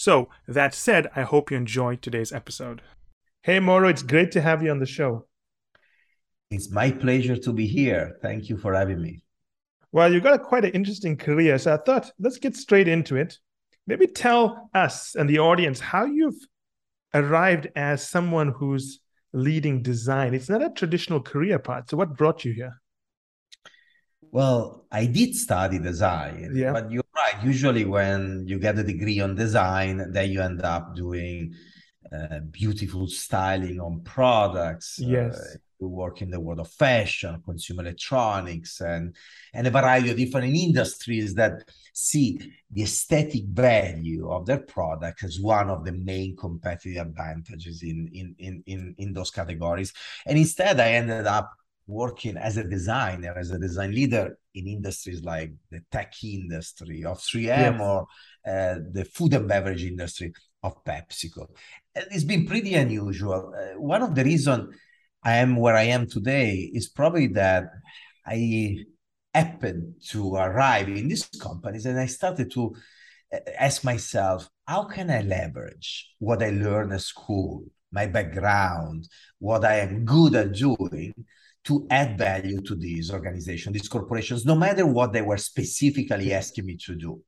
So, that said, I hope you enjoyed today's episode. Hey, Mauro, it's great to have you on the show. It's my pleasure to be here. Thank you for having me. Well, you've got a quite an interesting career. So I thought, let's get straight into it. Maybe tell us and the audience how you've arrived as someone who's leading design. It's not a traditional career path. So, what brought you here? Well, I did study design, yeah. but you're right. Usually, when you get a degree on design, then you end up doing uh, beautiful styling on products. Uh, yes. Uh, you work in the world of fashion, consumer electronics, and and a variety of different industries that see the aesthetic value of their product as one of the main competitive advantages in in in in, in those categories. And instead, I ended up working as a designer, as a design leader in industries like the tech industry of 3M yes. or uh, the food and beverage industry of PepsiCo. And it's been pretty unusual. Uh, one of the reasons I am where I am today is probably that I happened to arrive in these companies and I started to uh, ask myself, how can I leverage what I learned at school, my background, what I am good at doing to add value to these organizations, these corporations, no matter what they were specifically asking me to do.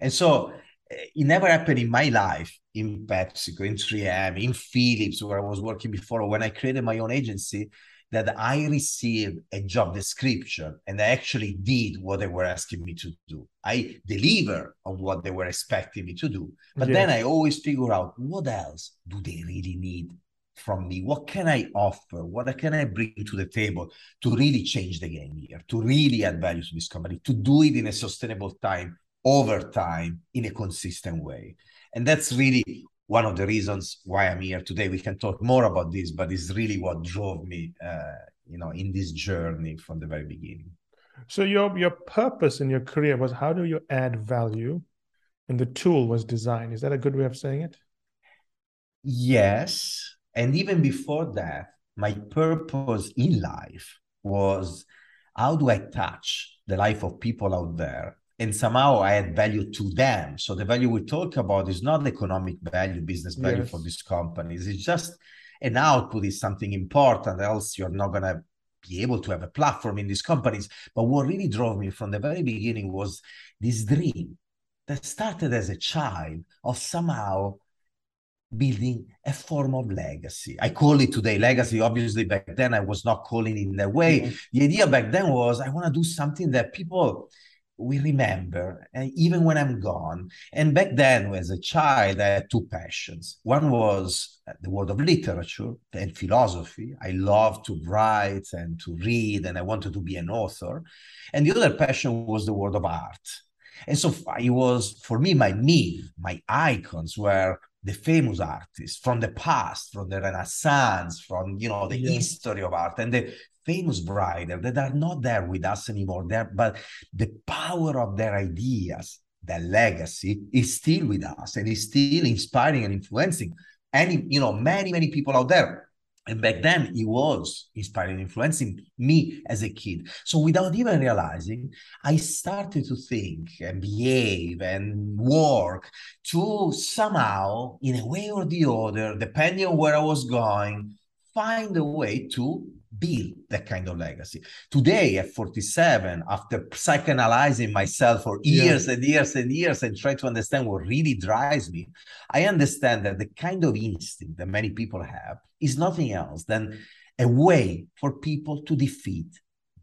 And so eh, it never happened in my life in PepsiCo, in 3M, in Philips, where I was working before, when I created my own agency, that I received a job description and I actually did what they were asking me to do. I deliver on what they were expecting me to do. But then I always figure out what else do they really need from me? What can I offer? What can I bring to the table to really change the game here, to really add value to this company, to do it in a sustainable time, over time, in a consistent way? And that's really one of the reasons why I'm here today. We can talk more about this, but it's really what drove me, uh, you know, in this journey from the very beginning. So your your purpose in your career was how do you add value, and the tool was design. Is that a good way of saying it? Yes, and even before that, my purpose in life was how do I touch the life of people out there? And somehow I add value to them. So the value we talk about is not economic value, business value yes. for these companies. It's just an output is something important, else you're not gonna be able to have a platform in these companies. But what really drove me from the very beginning was this dream that started as a child of somehow building a form of legacy. I call it today legacy. Obviously, back then I was not calling it in that way. Mm-hmm. The idea back then was I want to do something that people will remember, and even when I'm gone. And back then, as a child, I had two passions. One was the world of literature and philosophy. I loved to write and to read, and I wanted to be an author. And the other passion was the world of art. And so it was for me, my myth, my icons were the famous artists from the past, from the Renaissance, from you know the yeah. history of art, and the famous writers that are not there with us anymore. There, but the power of their ideas, their legacy, is still with us and is still inspiring and influencing any you know many many people out there and back then, he was inspiring, influencing me as a kid. So without even realizing, I started to think and behave and work to somehow, in a way or the other, depending on where I was going, find a way to build that kind of legacy. Today, at 47, after psychoanalyzing myself for years yeah. and years and years and trying to understand what really drives me, I understand that the kind of instinct that many people have is nothing else than a way for people to defeat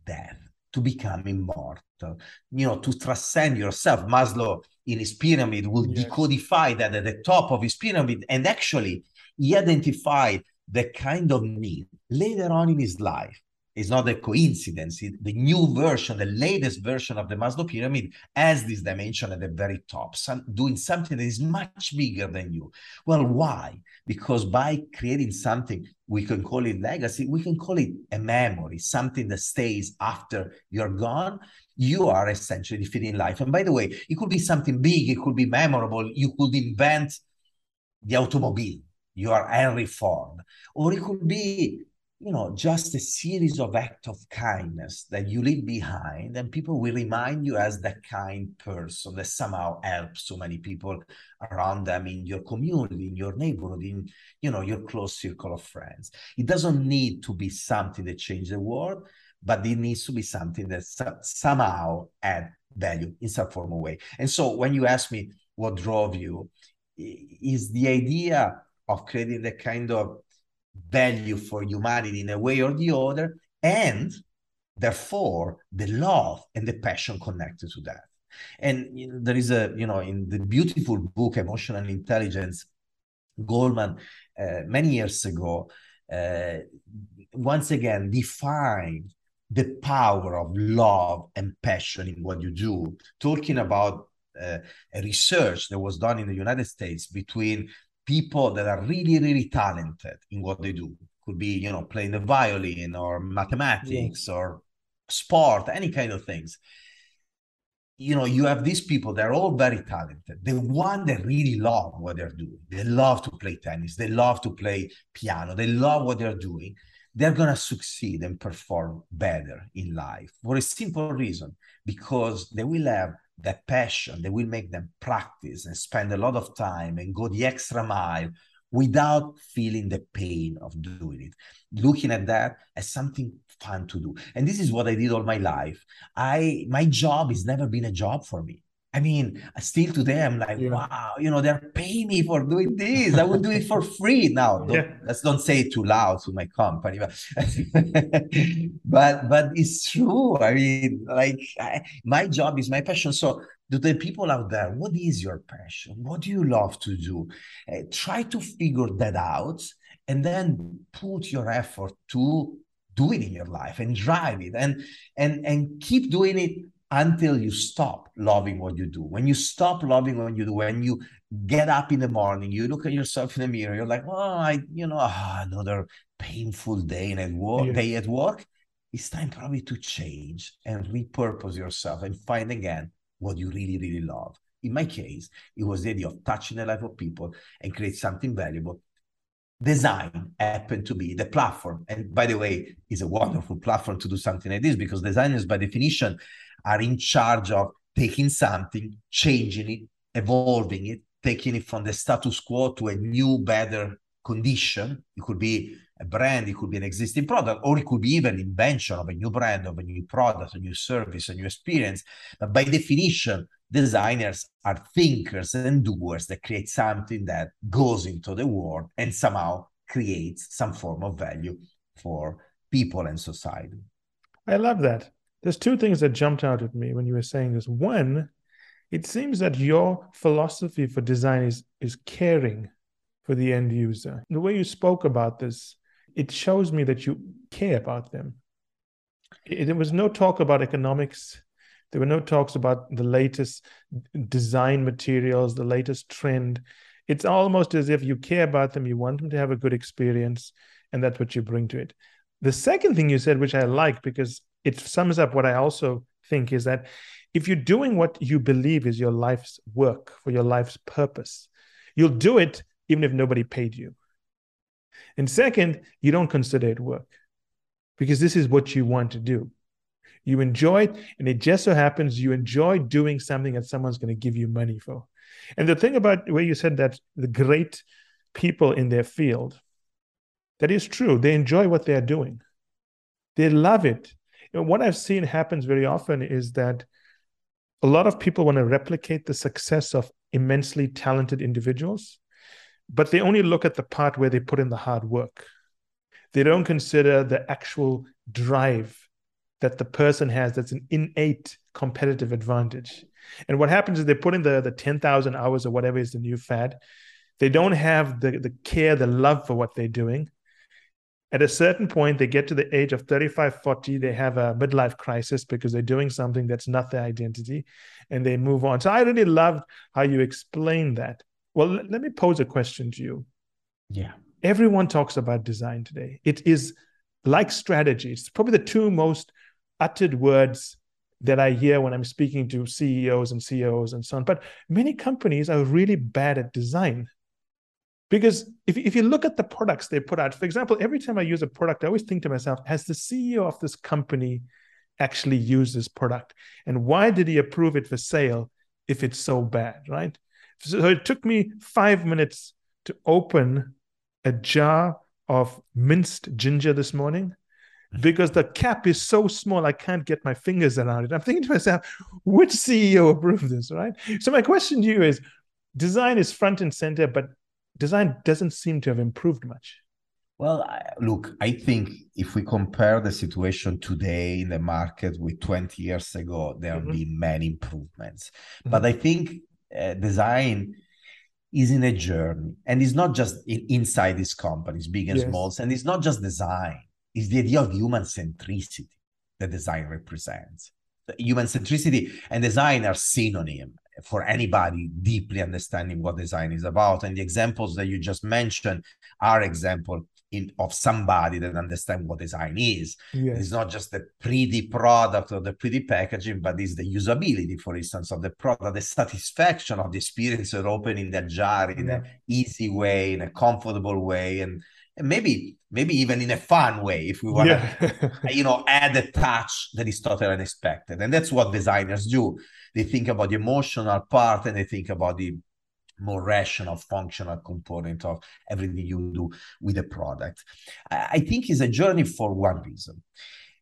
death, to become immortal, you know, to transcend yourself. Maslow, in his pyramid, will yes. decodify that at the top of his pyramid. And actually, he identified the kind of need later on in his life it's not a coincidence. the new version, the latest version of the Maslow pyramid has this dimension at the very top, some, doing something that is much bigger than you. Well, why? Because by creating something, we can call it legacy, we can call it a memory, something that stays after you're gone. You are essentially defeating life. And by the way, it could be something big, it could be memorable. You could invent the automobile. You are Henry Ford. Or it could be you know, just a series of acts of kindness that you leave behind, and people will remind you as that kind person that somehow helps so many people around them in your community, in your neighborhood, in you know your close circle of friends. It doesn't need to be something that changes the world, but it needs to be something that somehow add value in some form of way. And so, when you ask me what drove you, is the idea of creating the kind of value for humanity in a way or the other, and therefore the love and the passion connected to that. And there is a, you know, in the beautiful book Emotional Intelligence, Goleman, uh, many years ago, uh, once again defined the power of love and passion in what you do, talking about uh, a research that was done in the United States between people that are really, really talented in what they do. Could be, you know, playing the violin or mathematics yeah. or sport, any kind of things. You know, you have these people, they're all very talented. The one that really love what they're doing. They love to play tennis, they love to play piano, they love what they're doing. They're gonna succeed and perform better in life for a simple reason, because they will have that passion that will make them practice and spend a lot of time and go the extra mile without feeling the pain of doing it. Looking at that as something fun to do. And this is what i did all my life. I my job has never been a job for me I mean, still today, I'm like, yeah. wow, you know, they're paying me for doing this. I would do it for free now. Don't, yeah. Let's don't say it too loud to my company, but but, but it's true. I mean, like, I, my job is my passion. So, to the people out there, what is your passion? What do you love to do? Uh, try to figure that out, and then put your effort to do it in your life and drive it, and and and keep doing it until you stop loving what you do. When you stop loving what you do, when you get up in the morning, you look at yourself in the mirror, you're like, oh, I, you know, oh, another painful day at work, yeah. day at work. It's time probably to change and repurpose yourself and find again what you really, really love. In my case, it was the idea of touching the life of people and create something valuable design happened to be the platform. And by the way, it's a wonderful platform to do something like this because designers, by definition, are in charge of taking something, changing it, evolving it, taking it from the status quo to a new, better condition. It could be a brand, it could be an existing product, or it could be even invention of a new brand, of a new product, a new service, a new experience. But by definition, designers are thinkers and doers that create something that goes into the world and somehow creates some form of value for people and society. I love that. There's two things that jumped out at me when you were saying this. One, it seems that your philosophy for design is, is caring for the end user. The way you spoke about this, it shows me that you care about them. There was no talk about economics. There were no talks about the latest design materials, the latest trend. It's almost as if you care about them, you want them to have a good experience, and that's what you bring to it. The second thing you said, which I like because it sums up what I also think is that if you're doing what you believe is your life's work for your life's purpose, you'll do it even if nobody paid you. And second, you don't consider it work because this is what you want to do. You enjoy it, and it just so happens you enjoy doing something that someone's going to give you money for. And the thing about where you said that the great people in their field, that is true. They enjoy what they are doing, they love it you know, what I've seen happens very often is that a lot of people want to replicate the success of immensely talented individuals, but they only look at the part where they put in the hard work. They don't consider the actual drive that the person has that's an innate competitive advantage. And what happens is they put in the, the 10,000 hours or whatever is the new fad. They don't have the, the care, the love for what they're doing. At a certain point they get to the age of 35 40 they have a midlife crisis because they're doing something that's not their identity and they move on so i really loved how you explained that well let me pose a question to you yeah everyone talks about design today it is like strategy it's probably the two most uttered words that I hear when I'm speaking to CEOs and CEOs and so on. But many companies are really bad at design. Because if, if you look at the products they put out, for example, every time I use a product, I always think to myself, has the CEO of this company actually used this product? And why did he approve it for sale if it's so bad, right? So it took me five minutes to open a jar of minced ginger this morning mm-hmm. because the cap is so small I can't get my fingers around it. I'm thinking to myself, which CEO approved this, right? So my question to you is design is front and center, but design doesn't seem to have improved much. Well, look, I think if we compare the situation today in the market with 20 years ago, there mm-hmm. have been many improvements. Mm-hmm. But I think uh, design is in a journey and it's not just in, inside these companies, big and yes. small, and it's not just design, it's the idea of human centricity that design represents. The human centricity and design are synonym for anybody deeply understanding what design is about. And the examples that you just mentioned are example in, of somebody that understands what design is. Yes. It's not just the pretty product or the pretty packaging, but it's the usability, for instance, of the product, the satisfaction of the experience of opening the jar in yeah. an easy way, in a comfortable way, and, and maybe maybe even in a fun way if we want yeah. to you know add a touch that is totally unexpected. And that's what designers do. They think about the emotional part and they think about the more rational functional component of everything you do with a product. I think it's a journey for one reason.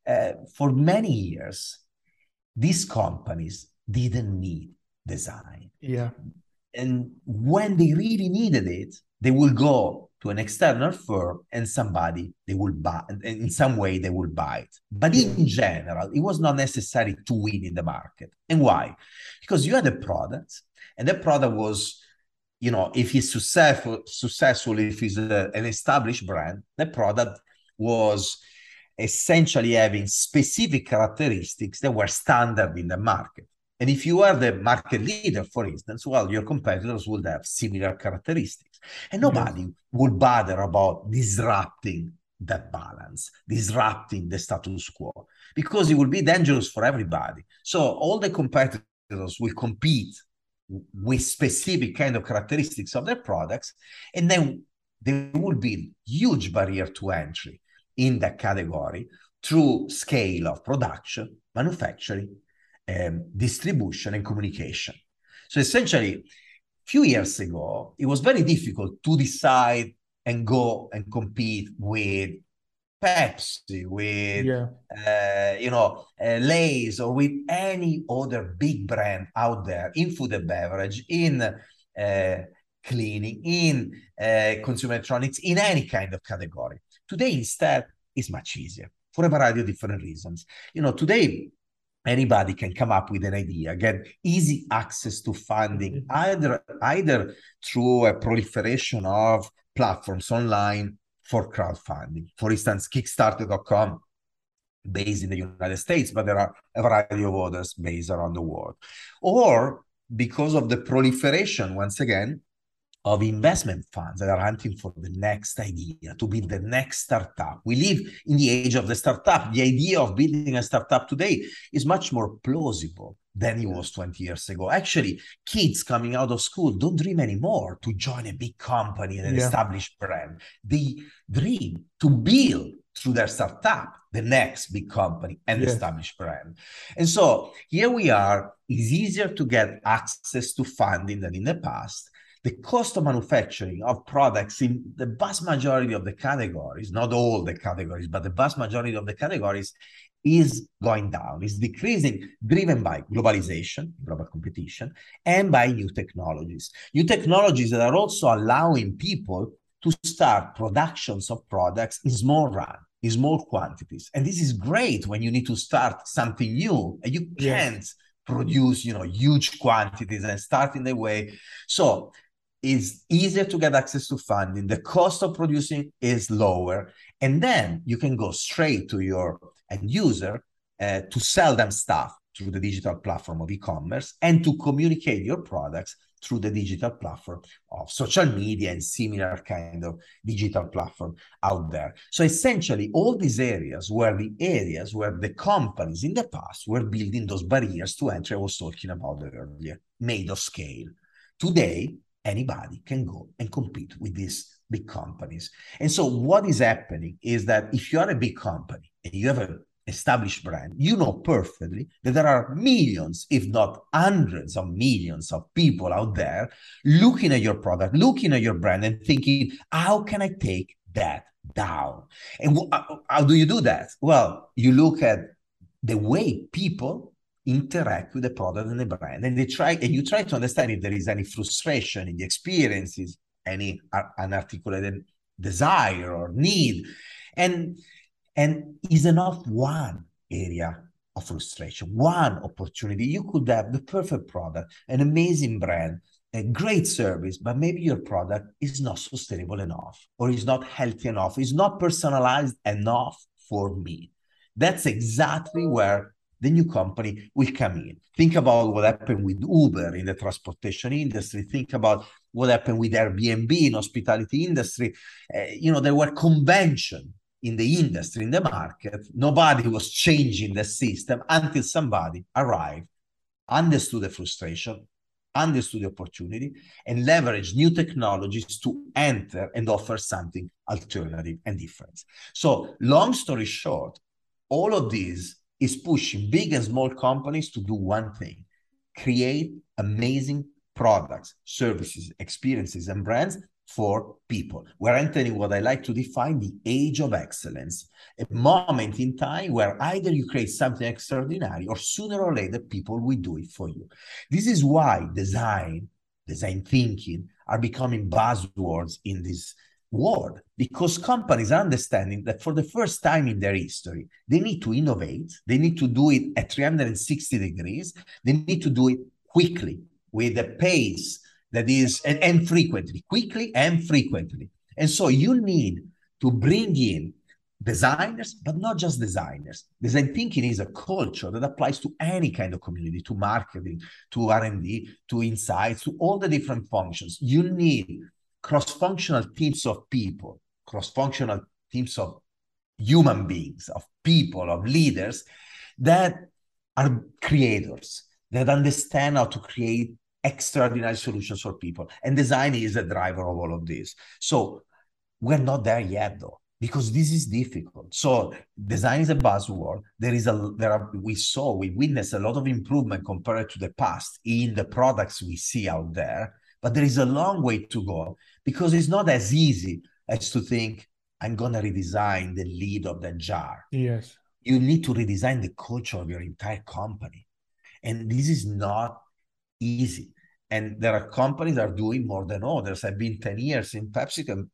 Uh, for many years these companies didn't need design. Yeah. And when they really needed it they will go to an external firm and somebody they will buy in some way they will buy it. But in general it was not necessary to win in the market. And why? Because you had a product and that product was you know if it's successful successful if it's a, uh, an established brand the product was essentially having specific characteristics that were standard in the market and if you are the market leader, for instance, well, your competitors would have similar characteristics. And nobody yes. would bother about disrupting that balance, disrupting the status quo, because it will be dangerous for everybody. So all the competitors will compete with specific kind of characteristics of their products, and then there will be huge barrier to entry in that category through scale of production, manufacturing, um, distribution and communication. So essentially, a few years ago, it was very difficult to decide and go and compete with Pepsi, with yeah. uh, you know uh, Lay's, or with any other big brand out there in food and beverage, in uh, cleaning, in uh, consumer electronics, in any kind of category. Today, instead, is much easier for a variety of different reasons. You know, today anybody can come up with an idea. Get easy access to funding mm-hmm. either either through a proliferation of platforms online for crowdfunding. For instance kickstarter.com based in the united states but there are a variety of others based around the world. Or because of the proliferation once again of investment funds that are hunting for the next idea to build the next startup. We live in the age of the startup. The idea of building a startup today is much more plausible than it was 20 years ago. Actually, kids coming out of school don't dream anymore to join a big company and an yeah. established brand. They dream to build through their startup the next big company and yes. established brand. And so here we are. It's easier to get access to funding than in the past the cost of manufacturing of products in the vast majority of the categories, not all the categories, but the vast majority of the categories is going down, is decreasing, driven by globalization, global competition, and by new technologies. New technologies that are also allowing people to start productions of products in small run, in small quantities. And this is great when you need to start something new and you can't produce, you know, huge quantities and start in the way. So is easier to get access to funding. The cost of producing is lower. And then you can go straight to your end user uh, to sell them stuff through the digital platform of e-commerce and to communicate your products through the digital platform of social media and similar kind of digital platform out there. So essentially, all these areas were the areas where the companies in the past were building those barriers to entry I was talking about earlier, made of scale. Today, anybody can go and compete with these big companies. And so what is happening is that if you are a big company and you have an established brand, you know perfectly that there are millions, if not hundreds of millions of people out there looking at your product, looking at your brand and thinking, how can I take that down? And uh, how do you do that? Well, you look at the way people interact with the product and the brand and they try and you try to understand if there is any frustration in the experiences any unarticulated desire or need and and is enough one area of frustration one opportunity. You could have the perfect product an amazing brand a great service but maybe your product is not sustainable enough or is not healthy enough is not personalized enough for me. That's exactly where the new company will come in. Think about what happened with Uber in the transportation industry. Think about what happened with Airbnb in hospitality industry. Uh, you know, there were convention in the industry, in the market. Nobody was changing the system until somebody arrived, understood the frustration, understood the opportunity, and leveraged new technologies to enter and offer something alternative and different. So, long story short, all of these is pushing big and small companies to do one thing create amazing products, services, experiences, and brands for people. We're entering what I like to define the age of excellence, a moment in time where either you create something extraordinary or sooner or later people will do it for you. This is why design, design thinking are becoming buzzwords in this world because companies are understanding that for the first time in their history, they need to innovate, they need to do it at 360 degrees, they need to do it quickly with a pace that is and, and frequently, quickly and frequently. And so you need to bring in designers, but not just designers. Design thinking is a culture that applies to any kind of community, to marketing, to R&D, to insights, to all the different functions. You need cross-functional teams of people, cross-functional teams of human beings, of people, of leaders that are creators, that understand how to create extraordinary solutions for people. And design is the driver of all of this. So we're not there yet though because this is difficult. So design is a buzzword. There is a there are we saw we witnessed a lot of improvement compared to the past in the products we see out there. But there is a long way to go because it's not as easy as to think, I'm going to redesign the lid of the jar. Yes. You need to redesign the culture of your entire company. And this is not easy. And there are companies that are doing more than others. I've been 10 years in PepsiCo.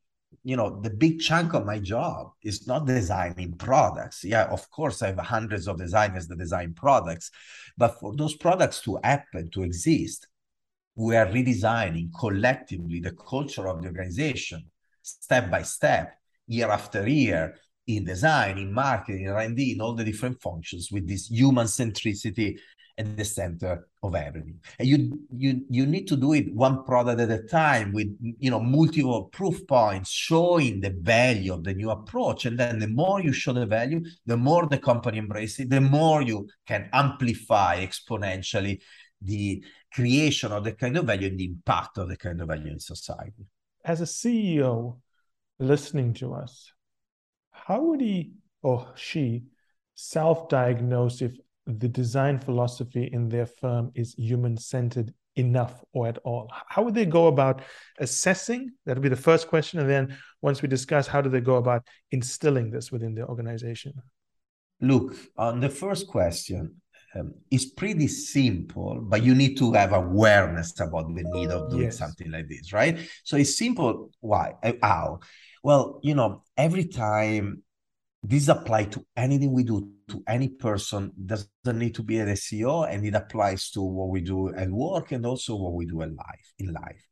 You know, the big chunk of my job is not designing products. Yeah, of course, I have hundreds of designers that design products. But for those products to happen, to exist, we are redesigning collectively the culture of the organization step by step, year after year, in design, in marketing, in R&D, in all the different functions with this human centricity at the center of everything. And you you you need to do it one product at a time with you know multiple proof points showing the value of the new approach. And then the more you show the value, the more the company embraces it, the more you can amplify exponentially the creation of the kind of value and the impact of the kind of value in society. As a CEO listening to us, how would he or she self diagnose if the design philosophy in their firm is human centered enough or at all? How would they go about assessing? That would be the first question. And then once we discuss, how do they go about instilling this within their organization? Look, on the first question, um, it's pretty simple, but you need to have awareness about the need of doing yes. something like this, right? So it's simple. Why? Uh, how? Well, you know, every time this applies to anything we do to any person doesn't need to be an CEO, and it applies to what we do at work and also what we do in life. In life,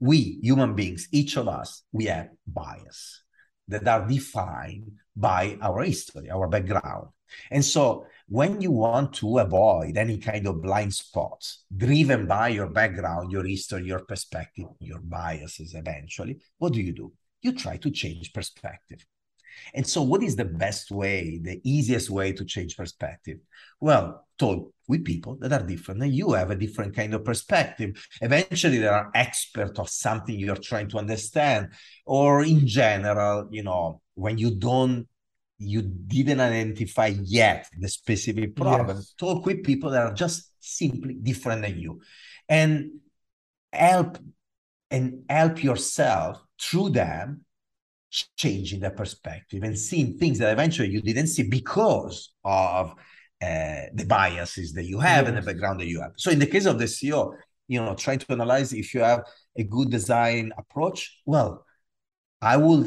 we human beings, each of us, we have bias that are defined by our history, our background. And so when you want to avoid any kind of blind spots driven by your background, your history, your perspective, your biases eventually, what do you do? You try to change perspective. And so, what is the best way, the easiest way to change perspective? Well, talk with people that are different and you have a different kind of perspective. Eventually, there are experts of something you're trying to understand, or in general, you know, when you don't you didn't identify yet the specific problem yes. talk with people that are just simply different than you and help and help yourself through them changing their perspective and seeing things that eventually you didn't see because of uh, the biases that you have yes. and the background that you have. So in the case of the CEO, you know, trying to analyze if you have a good design approach, well, I will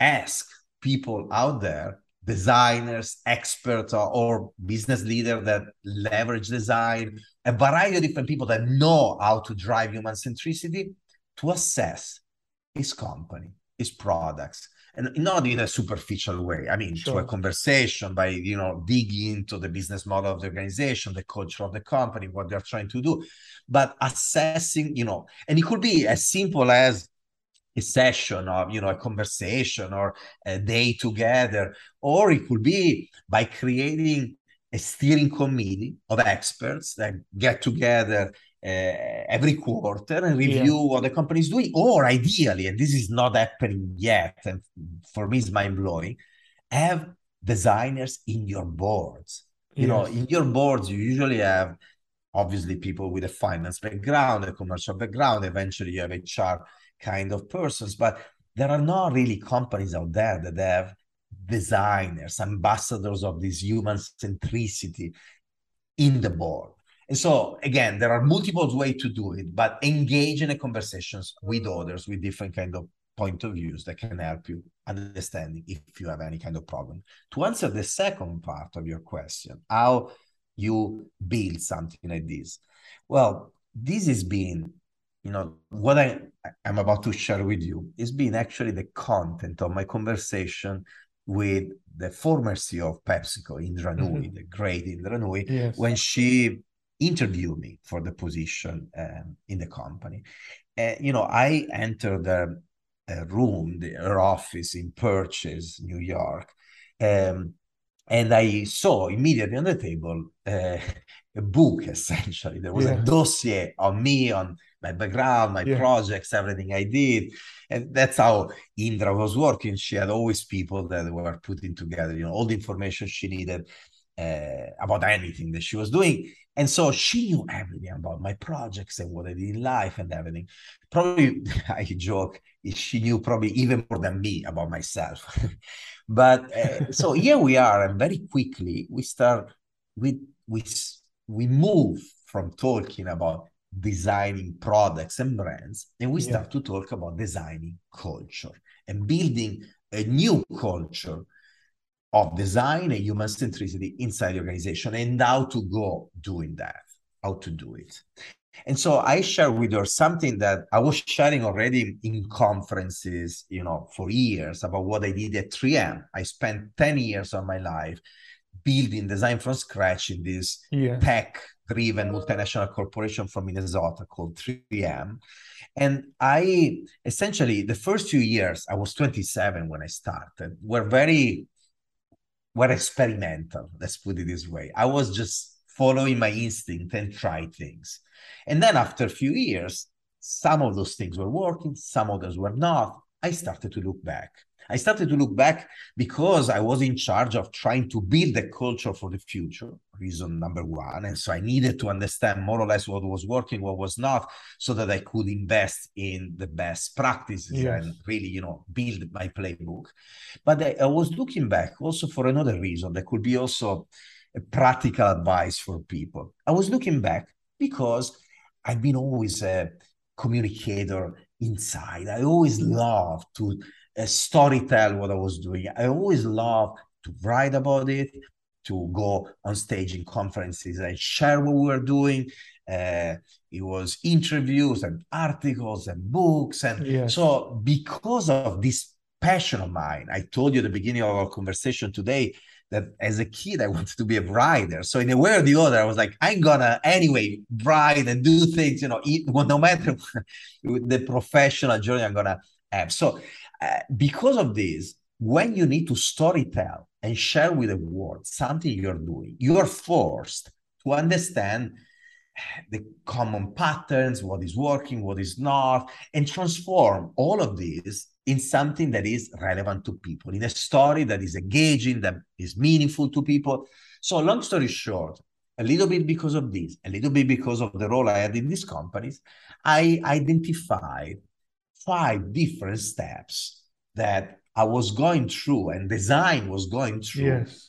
ask people out there, designers, experts, or, or business leaders that leverage design, a variety of different people that know how to drive human centricity to assess his company his products and not in a superficial way i mean sure. a conversation by you know digging into the business model of the organization the culture of the company what they're trying to do but assessing you know and it could be as simple as a session of you know a conversation or a day together or it could be by creating a steering committee of experts that get together uh, every quarter and review yeah. what the company is doing. Or ideally, and this is not happening yet, and for me, it's mind blowing, have designers in your boards. You yes. know, in your boards, you usually have obviously people with a finance background, a commercial background. Eventually, you have HR kind of persons, but there are not really companies out there that have designers, ambassadors of this human centricity in the board. And so again, there are multiple ways to do it, but engage in a conversations with others with different kind of point of views that can help you understanding if you have any kind of problem. To answer the second part of your question, how you build something like this. Well, this has been, you know, what I am about to share with you is been actually the content of my conversation with the former CEO of PepsiCo, Indra Nooyi, mm-hmm. the great Indra Nooyi, yes. when she interviewed me for the position um, in the company. Uh, you know, I entered the room, the, her office in Purchase, New York, um, and I saw immediately on the table uh, a book. Essentially, there was yeah. a dossier on me, on my background, my yeah. projects, everything I did, and that's how Indra was working. She had always people that were putting together, you know, all the information she needed uh, about anything that she was doing and so she knew everything about my projects and what I did in life and everything. Probably, I joke, she knew probably even more than me about myself. but uh, so here we are, and very quickly we start, with we, we move from talking about designing products and brands, and we start yeah. to talk about designing culture and building a new culture of design and human centricity inside the organization and how to go doing that, how to do it. And so I share with her something that I was sharing already in conferences, you know, for years about what I did at 3M. I spent 10 years of my life building design from scratch in this yeah. tech driven multinational corporation from Minnesota called 3M. And I essentially, the first few years, I was 27 when I started, were very were experimental. Let's put it this way. I was just following my instinct and try things. And then after a few years, some of those things were working, some others were not. I started to look back. I started to look back because I was in charge of trying to build a culture for the future, reason number one. And so I needed to understand more or less what was working, what was not, so that I could invest in the best practices yes. and really, you know, build my playbook. But I, I was looking back also for another reason that could be also a practical advice for people. I was looking back because I've been always a communicator inside. I always loved to uh, story tell what I was doing. I always loved to write about it, to go on stage in conferences and share what we were doing. Uh, it was interviews and articles and books. And yes. so, because of this passion of mine, I told you at the beginning of our conversation today that as a kid I wanted to be a writer. So in a way or the other, I was like, I'm gonna anyway write and do things, you know, no matter the professional journey I'm gonna have. So uh, because of this, when you need to storytell and share with the world something you're doing, you're forced to understand the common patterns, what is working, what is not, and transform all of this in something that is relevant to people, in a story that is engaging, that is meaningful to people. So, long story short, a little bit because of this, a little bit because of the role I had in these companies, I identified five different steps that I was going through and design was going through yes.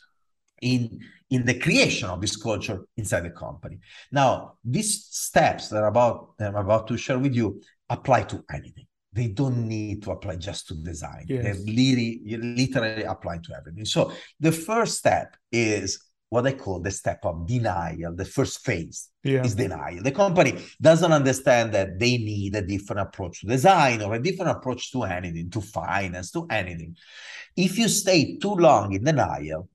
in in the creation of this culture inside the company. Now, these steps that, about, that I'm about to share with you apply to anything. They don't need to apply just to design. Yes. They literally, literally apply to everything. So the first step is what I call the step of denial. The first phase yeah. is denial. The company doesn't understand that they need a different approach to design or a different approach to anything, to finance, to anything. If you stay too long in denial,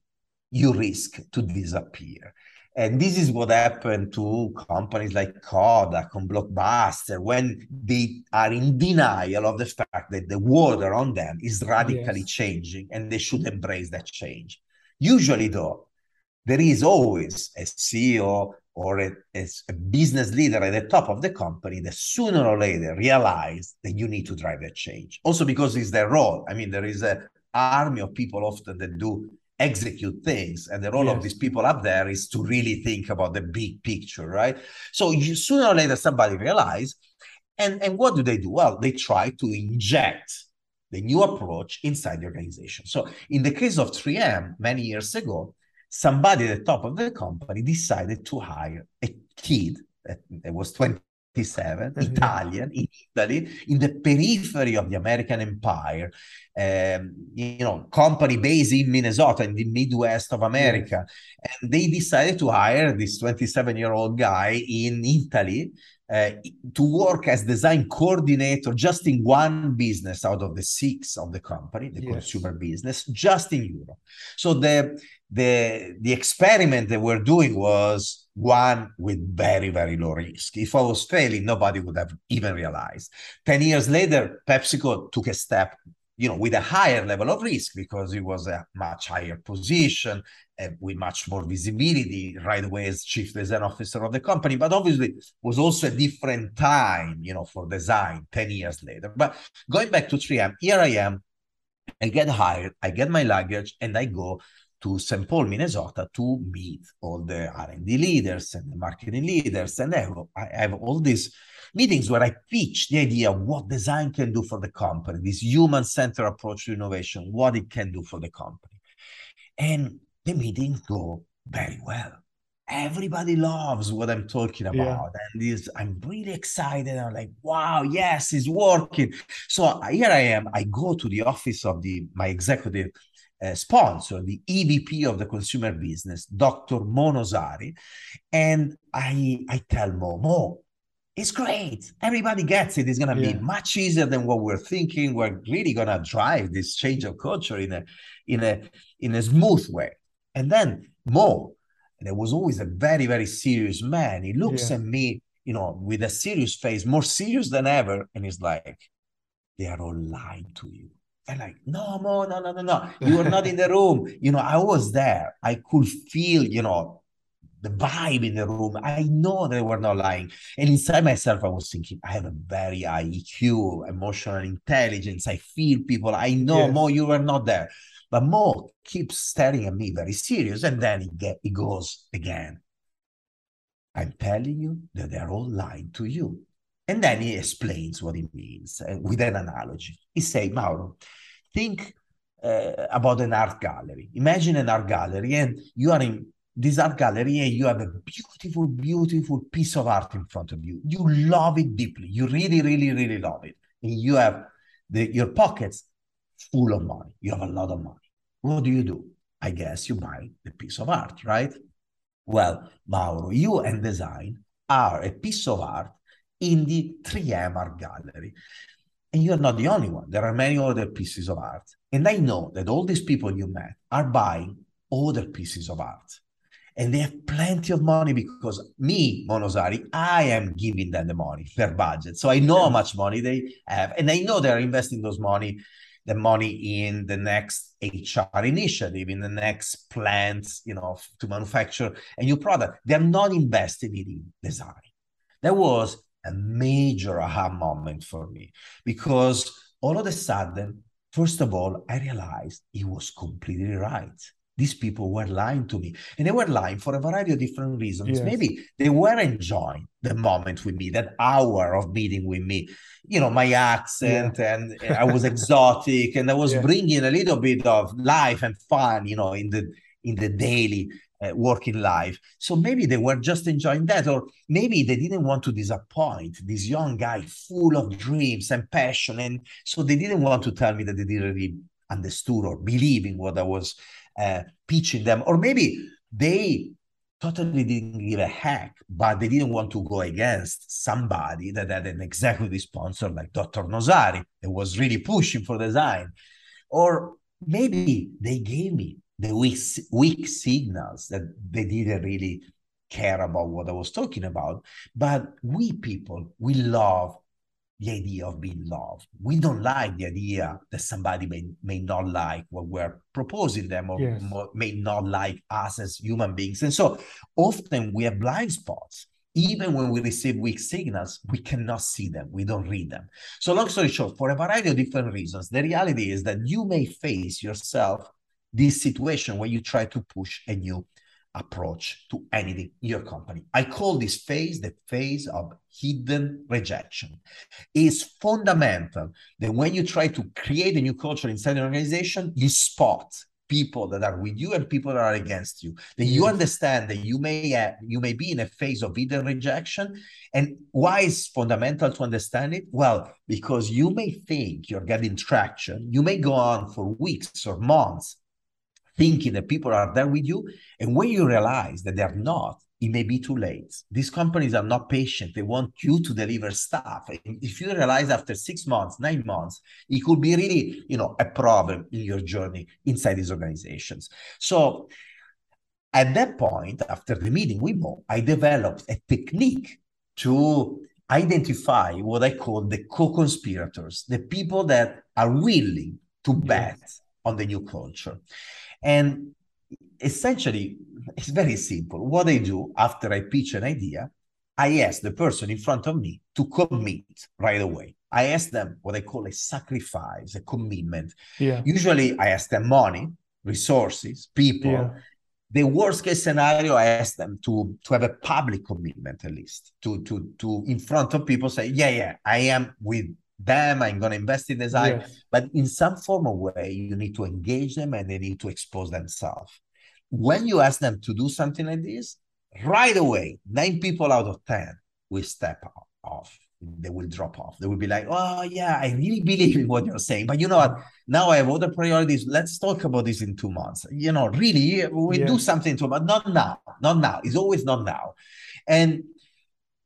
you risk to disappear. And this is what happened to companies like Kodak and Blockbuster when they are in denial of the fact that the world around them is radically yes. changing and they should embrace that change. Usually, though, there is always a CEO or a, a, business leader at the top of the company that sooner or later realize that you need to drive that change. Also because it's their role. I mean, there is an army of people often that do execute things and the role yes. of these people up there is to really think about the big picture right so you sooner or later somebody realize and and what do they do well they try to inject the new approach inside the organization so in the case of 3m many years ago somebody at the top of the company decided to hire a kid that, was 27, mm-hmm. Italian in Italy, in the periphery of the American empire, um, you know, company based in Minnesota, in the Midwest of America. And they decided to hire this 27 year old guy in Italy uh, to work as design coordinator just in one business out of the six of the company, the yes. consumer business, just in Europe. So the the the experiment that we're doing was one with very very low risk if i was failing nobody would have even realized 10 years later pepsico took a step you know with a higher level of risk because it was a much higher position uh, with much more visibility right away as chief design officer of the company but obviously was also a different time you know for design 10 years later but going back to 3m here i am I get hired, I get my luggage, and I go to St. Paul, Minnesota to meet all the R&D leaders and the marketing leaders. And I have, I have all these meetings where I pitch the idea of what design can do for the company, this human-centered approach to innovation, what it can do for the company. And the meetings go very well. Everybody loves what I'm talking about. Yeah. And this, I'm really excited. I'm like, wow, yes, it's working. So here I am. I go to the office of the my executive uh, sponsor, the EVP of the consumer business, Dr. Mo Nozari, and I I tell Mo, Mo, it's great. Everybody gets it. It's gonna yeah. be much easier than what we're thinking. We're really gonna drive this change of culture in a in a in a smooth way. And then Mo, there was always a very very serious man. He looks yeah. at me, you know, with a serious face, more serious than ever, and he's like, "They are all lying to you." And like, no, Mo, no, no, no, no. You were not in the room. You know, I was there. I could feel, you know, the vibe in the room. I know they were not lying. And inside myself, I was thinking, I have a very high EQ, emotional intelligence. I feel people. I know, yes. Mo, you were not there. But Mo keeps staring at me very serious. And then he, get, he goes again. I'm telling you that they're all lying to you. And then he explains what it means uh, with an analogy. He say, Mauro, think uh, about an art gallery. Imagine an art gallery, and you are in this art gallery, and you have a beautiful, beautiful piece of art in front of you. You love it deeply. You really, really, really love it. And you have the, your pockets full of money. You have a lot of money. What do you do? I guess you buy the piece of art, right? Well, Mauro, you and design are a piece of art in the 3M Art Gallery. And you're not the only one. There are many other pieces of art. And I know that all these people you met are buying other pieces of art. And they have plenty of money because me, Mo Nozari, I am giving them the money, their budget. So I know how much money they have. And I know they're investing those money, the money in the next HR initiative, in the next plants, you know, to manufacture a new product. They're not investing it in design. That was a major aha moment for me because all of a sudden, first of all, I realized he was completely right. These people were lying to me, and they were lying for a variety of different reasons. Yes. Maybe they were enjoying the moment with me, that hour of meeting with me. You know, my accent, yeah. and I was exotic, and I was yeah. bringing a little bit of life and fun, you know, in the in the daily uh, working life. So maybe they were just enjoying that, or maybe they didn't want to disappoint this young guy full of dreams and passion. And so they didn't want to tell me that they didn't really understood or believe in what I was uh, pitching them. Or maybe they totally didn't give a heck, but they didn't want to go against somebody that had an executive sponsor like Dr. Nozari that was really pushing for design. Or maybe they gave me the weak, weak signals that they didn't really care about what I was talking about. But we people, we love the idea of being loved. We don't like the idea that somebody may, may not like what we're proposing them or yes. may not like us as human beings. And so often we have blind spots. Even when we receive weak signals, we cannot see them, we don't read them. So, long story short, for a variety of different reasons, the reality is that you may face yourself this situation where you try to push a new approach to anything in your company. I call this phase the phase of hidden rejection. It's fundamental that when you try to create a new culture inside an organization, you spot people that are with you and people that are against you. That you understand that you may uh, you may be in a phase of hidden rejection. And why is fundamental to understand it? Well, because you may think you're getting traction. You may go on for weeks or months thinking that people are there with you. And when you realize that they're not, it may be too late. These companies are not patient. They want you to deliver stuff. And if you realize after six months, nine months, it could be really, you know, a problem in your journey inside these organizations. So at that point, after the meeting with Mo, I developed a technique to identify what I call the co-conspirators, the people that are willing to bet on the new culture. And essentially, it's very simple. What I do after I pitch an idea, I ask the person in front of me to commit right away. I ask them what I call a sacrifice, a commitment. Yeah. Usually, I ask them money, resources, people. Yeah. The worst case scenario, I ask them to to have a public commitment at least, to to to in front of people say, yeah, yeah, I am with them i'm going to invest in design. Yes. but in some form of way you need to engage them and they need to expose themselves. When you ask them to do something like this right away nine people out of ten will step off. They will drop off. They will be like oh yeah i really believe in what you're saying. But you know what? Now i have other priorities. Let's talk about this in two months. You know really we yeah. do something to but not now not now. It's always not now. And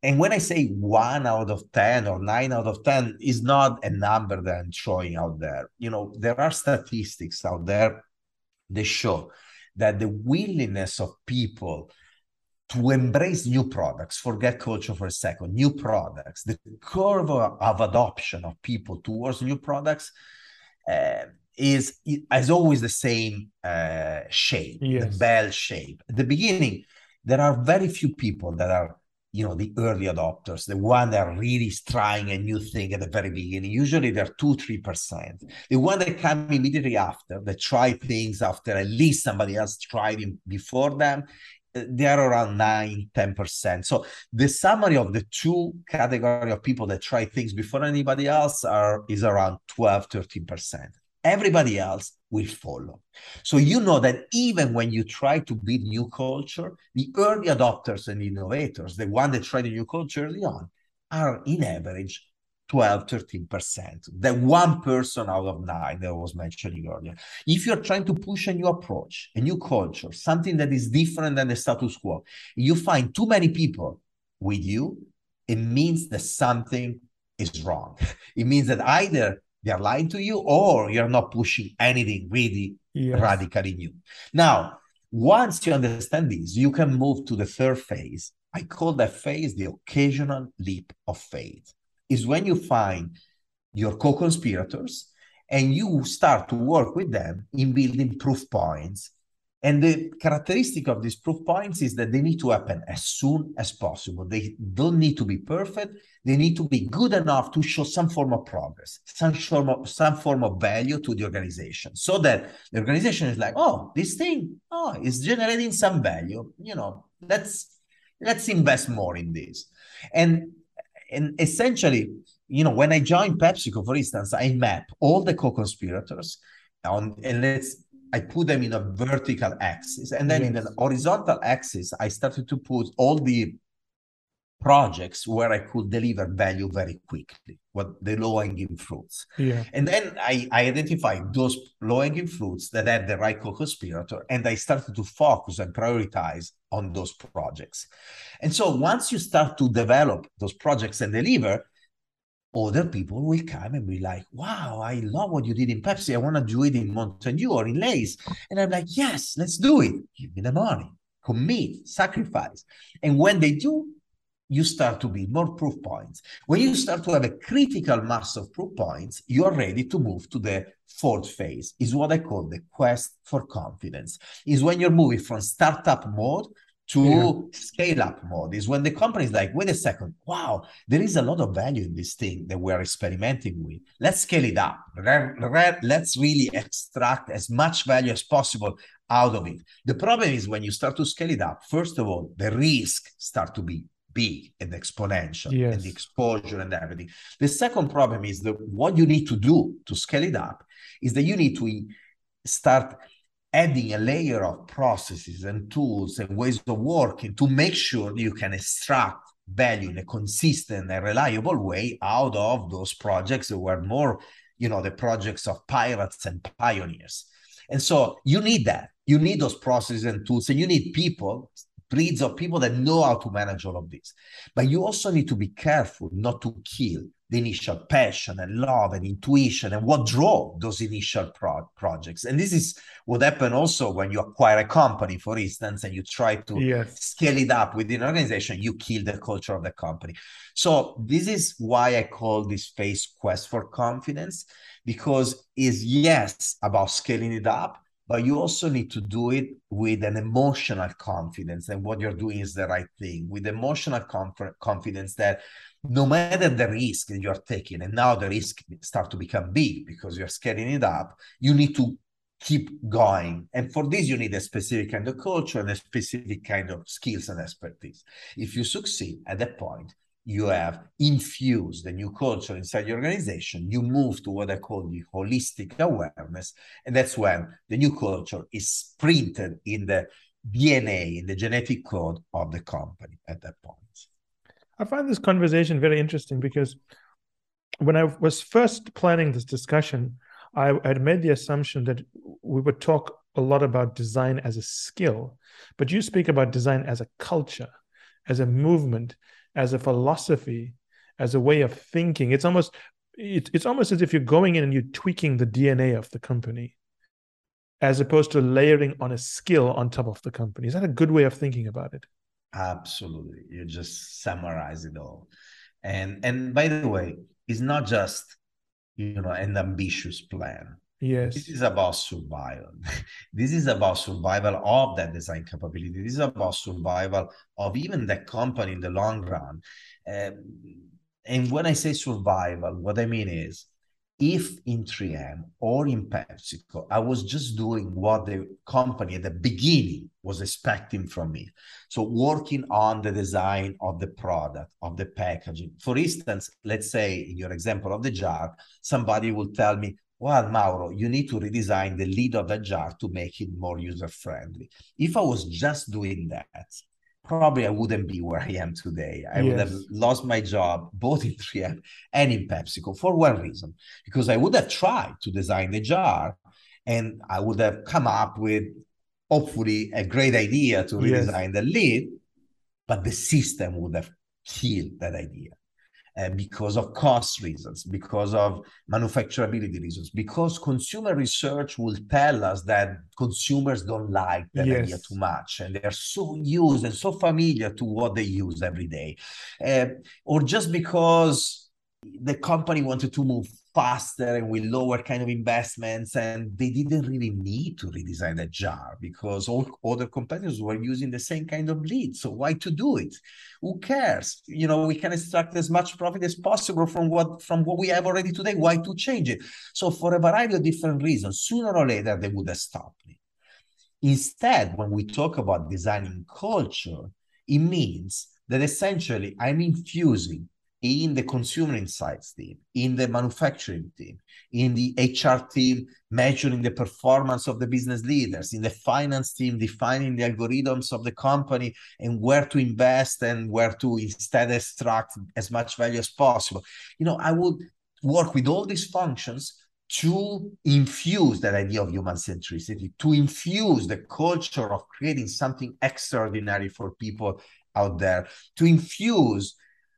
and when I say one out of 10 or nine out of 10 is not a number that I'm showing out there. You know, there are statistics out there that show that the willingness of people to embrace new products, forget culture for a second, new products, the curve of adoption of people towards new products uh, is, as always the same uh, shape, yes. the bell shape. At the beginning, there are very few people that are you know the early adopters the one that really is trying a new thing at the very beginning. Usually they're 2 3% the one that come immediately after that try things after at least somebody else tried it before them uh, they are around 9 10% so the summary of the two category of people that try things before anybody else are is around 12 13% everybody else will follow. So you know that even when you try to build new culture, the early adopters and innovators, the one that try the new culture early on, are in average 12, 13%. The one person out of nine that I was mentioning earlier. If you're trying to push a new approach, a new culture, something that is different than the status quo, you find too many people with you, it means that something is wrong. It means that either they're lying to you or you're not pushing anything really yes. radically new. Now, once you understand this, you can move to the third phase. I call that phase the occasional leap of faith. Is when you find your co-conspirators and you start to work with them in building proof points and the characteristic of these proof points is that they need to happen as soon as possible. They don't need to be perfect. They need to be good enough to show some form of progress, some form of, some form of value to the organization, so that the organization is like, oh, this thing, oh, is generating some value. You know, let's let's invest more in this. And and essentially, you know, when I joined PepsiCo, for instance, I map all the co-conspirators on and let's I put them in a vertical axis. And then yes. in an horizontal axis, I started to put all the projects where I could deliver value very quickly, what the low hanging fruits. Yeah. And then I, I identified those low hanging fruits that had the right co conspirator, and I started to focus and prioritize on those projects. And so once you start to develop those projects and deliver, other people will come and be like, wow, I love what you did in Pepsi. I want to do it in Mountain Dew or in Lay's. And I'm like, yes, let's do it. Give me the money, commit, sacrifice. And when they do, you start to build more proof points. When you start to have a critical mass of proof points, you are ready to move to the fourth phase, is what I call the quest for confidence. Is when you're moving from startup mode to yeah. scale up mode is when the company is like, wait a second, wow, there is a lot of value in this thing that we're experimenting with. Let's scale it up. Let's really extract as much value as possible out of it. The problem is when you start to scale it up, first of all, the risk start to be big and exponential yes. and the exposure and everything. The second problem is that what you need to do to scale it up is that you need to start adding a layer of processes and tools and ways of working to make sure you can extract value in a consistent and reliable way out of those projects that were more, you know, the projects of pirates and pioneers. And so you need that. You need those processes and tools, and you need people, breeds of people that know how to manage all of this. But you also need to be careful not to kill the initial passion and love and intuition and what drove those initial pro- projects. And this is what happened also when you acquire a company, for instance, and you try to yes. scale it up within an organization, you kill the culture of the company. So this is why I call this phase quest for confidence, because is yes about scaling it up, but you also need to do it with an emotional confidence and what you're doing is the right thing with emotional comfort, confidence that no matter the risk that you're taking and now the risk start to become big because you're scaling it up you need to keep going and for this you need a specific kind of culture and a specific kind of skills and expertise if you succeed at that point you have infused the new culture inside your organization, you move to what I call the holistic awareness. And that's when the new culture is printed in the DNA, in the genetic code of the company at that point. I find this conversation very interesting because when I was first planning this discussion, I had made the assumption that we would talk a lot about design as a skill, but you speak about design as a culture, as a movement, as a philosophy, as a way of thinking. It's almost it, it's almost as if you're going in and you're tweaking the DNA of the company, as opposed to layering on a skill on top of the company. Is that a good way of thinking about it? Absolutely. You just summarize it all. And and by the way, it's not just you know an ambitious plan. Yes. This is about survival. this is about survival of that design capability. This is about survival of even the company in the long run. Um, and when I say survival, what I mean is if in 3M or in PepsiCo, I was just doing what the company at the beginning was expecting from me. So working on the design of the product, of the packaging. For instance, let's say in your example of the jar, somebody will tell me, well, Mauro, you need to redesign the lid of the jar to make it more user friendly. If I was just doing that, probably I wouldn't be where I am today. I yes. would have lost my job both in 3M and in PepsiCo for one reason, because I would have tried to design the jar and I would have come up with hopefully a great idea to redesign yes. the lid, but the system would have killed that idea uh, because of cost reasons, because of manufacturability reasons, because consumer research will tell us that consumers don't like that yes. idea too much and they're so used and so familiar to what they use every day. Uh, or just because the company wanted to move faster and with lower kind of investments and they didn't really need to redesign the jar because all other competitors were using the same kind of lead. So why to do it? Who cares? You know we can extract as much profit as possible from what from what we have already today. Why to change it? So for a variety of different reasons sooner or later they would have stopped me. Instead when we talk about designing culture it means that essentially i'm infusing in the consumer insights team, in the manufacturing team, in the HR team, measuring the performance of the business leaders, in the finance team, defining the algorithms of the company and where to invest and where to instead extract as much value as possible. You know, I would work with all these functions to infuse that idea of human centricity, to infuse the culture of creating something extraordinary for people out there, to infuse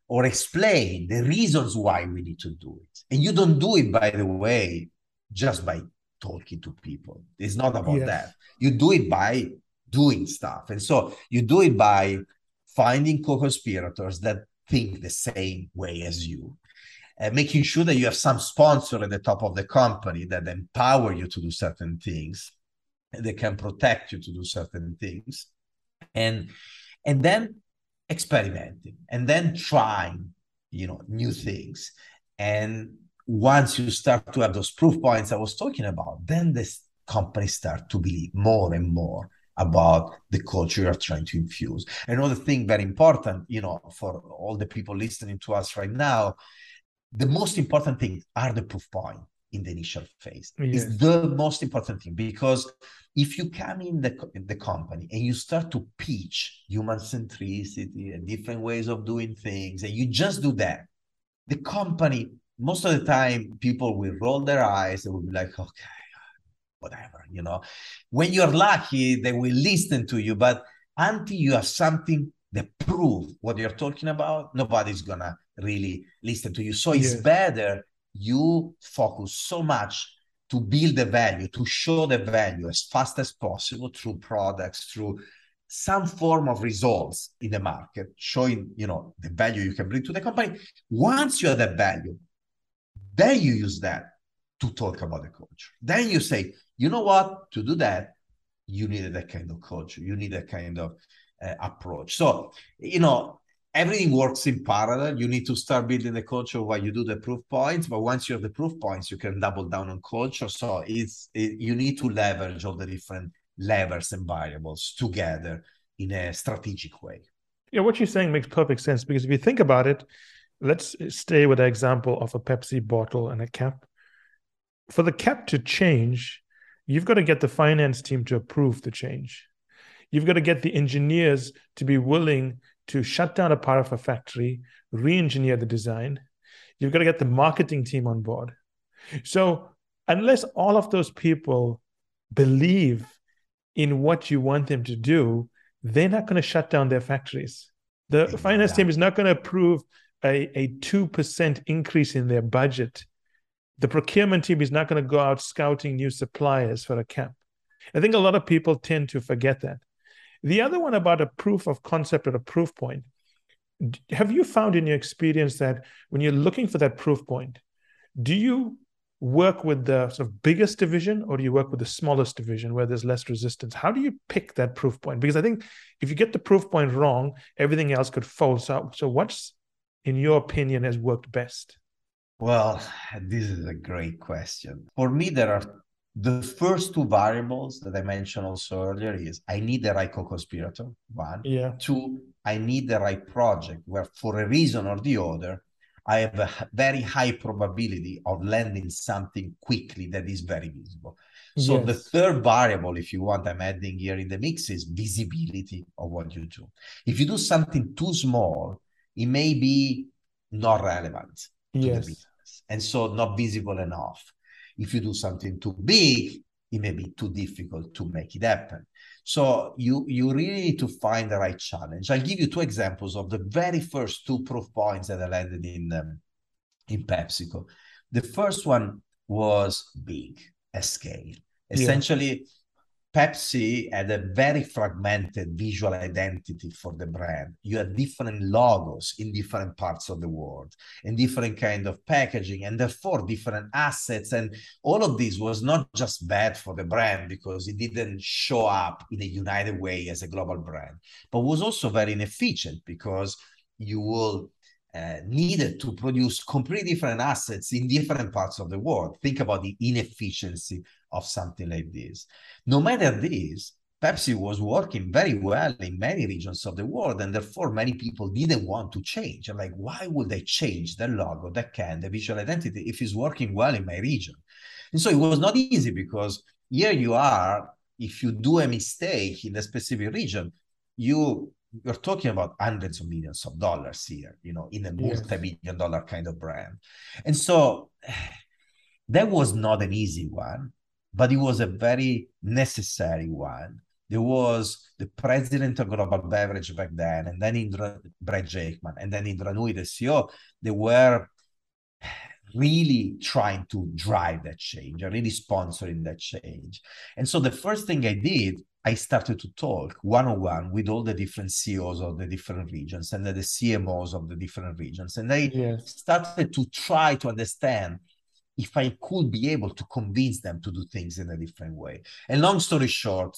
or explain the reasons why we need to do it. And you don't do it, by the way, just by talking to people. It's not about yes. that. You do it by doing stuff. And so you do it by finding co conspirators that think the same way as you. And making sure that you have some sponsor at the top of the company that empower you to do certain things and they can protect you to do certain things and and then experimenting and then trying you know new things. And once you start to have those proof points i was talking about then this company start to believe more and more about the culture you're trying to infuse. Another thing very important you know for all the people listening to us right now the most important thing are the proof point in the initial phase. Yes. is the most important thing because if you come in the, in the company and you start to pitch human centricity and different ways of doing things and you just do that the company most of the time people will roll their eyes and will be like okay whatever you know? When you're lucky they will listen to you but until you have something that prove what you're talking about nobody's gonna really listen to you. So it's better you focus so much to build the value, to show the value as fast as possible through products, through some form of results in the market, showing you know the value you can bring to the company. Once you have that value, then you use that to talk about the culture. Then you say, you know what, to do that, you need that kind of culture. You need that kind of uh, approach. So, you know, everything works in parallel. You need to start building the culture while you do the proof points. But once you have the proof points, you can double down on culture. So it's it, you need to leverage all the different levers and variables together in a strategic way. Yeah, what you're saying makes perfect sense because if you think about it, let's stay with the example of a Pepsi bottle and a cap. For the cap to change, you've got to get the finance team to approve the change. You've got to get the engineers to be willing to shut down a part of a factory, re engineer the design. You've got to get the marketing team on board. So, unless all of those people believe in what you want them to do, they're not going to shut down their factories. The finance team is not going to approve a, a 2% increase in their budget. The procurement team is not going to go out scouting new suppliers for a camp. I think a lot of people tend to forget that. The other one about a proof of concept or a proof point. Have you found in your experience that when you're looking for that proof point, do you work with the sort of biggest division or do you work with the smallest division where there's less resistance? How do you pick that proof point? Because I think if you get the proof point wrong, everything else could fall. So, so what's, in your opinion, has worked best? Well, this is a great question. For me, there are the first two variables that I mentioned also earlier is I need the right co-conspirator, one. Yeah. Two, I need the right project where for a reason or the other, I have a very high probability of landing something quickly that is very visible. So Yes. the third variable, if you want, I'm adding here in the mix is visibility of what you do. If you do something too small, it may be not relevant to the business and so not visible enough. If you do something too big, it may be too difficult to make it happen. So you you really need to find the right challenge. I'll give you two examples of the very first two proof points that I landed in um, in PepsiCo. The first one was big, at scale. Essentially, Pepsi had a very fragmented visual identity for the brand. You had different logos in different parts of the world and different kind of packaging and therefore different assets. And all of this was not just bad for the brand because it didn't show up in a united way as a global brand, but was also very inefficient because you will uh, needed to produce completely different assets in different parts of the world. Think about the inefficiency of something like this. No matter this, Pepsi was working very well in many regions of the world, and therefore many people didn't want to change. I'm like, why would they change the logo, the can, the visual identity if it's working well in my region? And so it was not easy because here you are, if you do a mistake in a specific region, you you're talking about hundreds of millions of dollars here, you know, in a multi-billion dollar kind of brand. And so that was not an easy one, but it was a very necessary one. There was the president of Global Beverage back then, and then Indra, Brad Jakeman, and then Indra Nooyi, the CEO. They were really trying to drive that change, really sponsoring that change. And so the first thing I did, I started to talk one on one with all the different CEOs of the different regions and the CMOs of the different regions. And I Yes. started to try to understand if I could be able to convince them to do things in a different way. And long story short,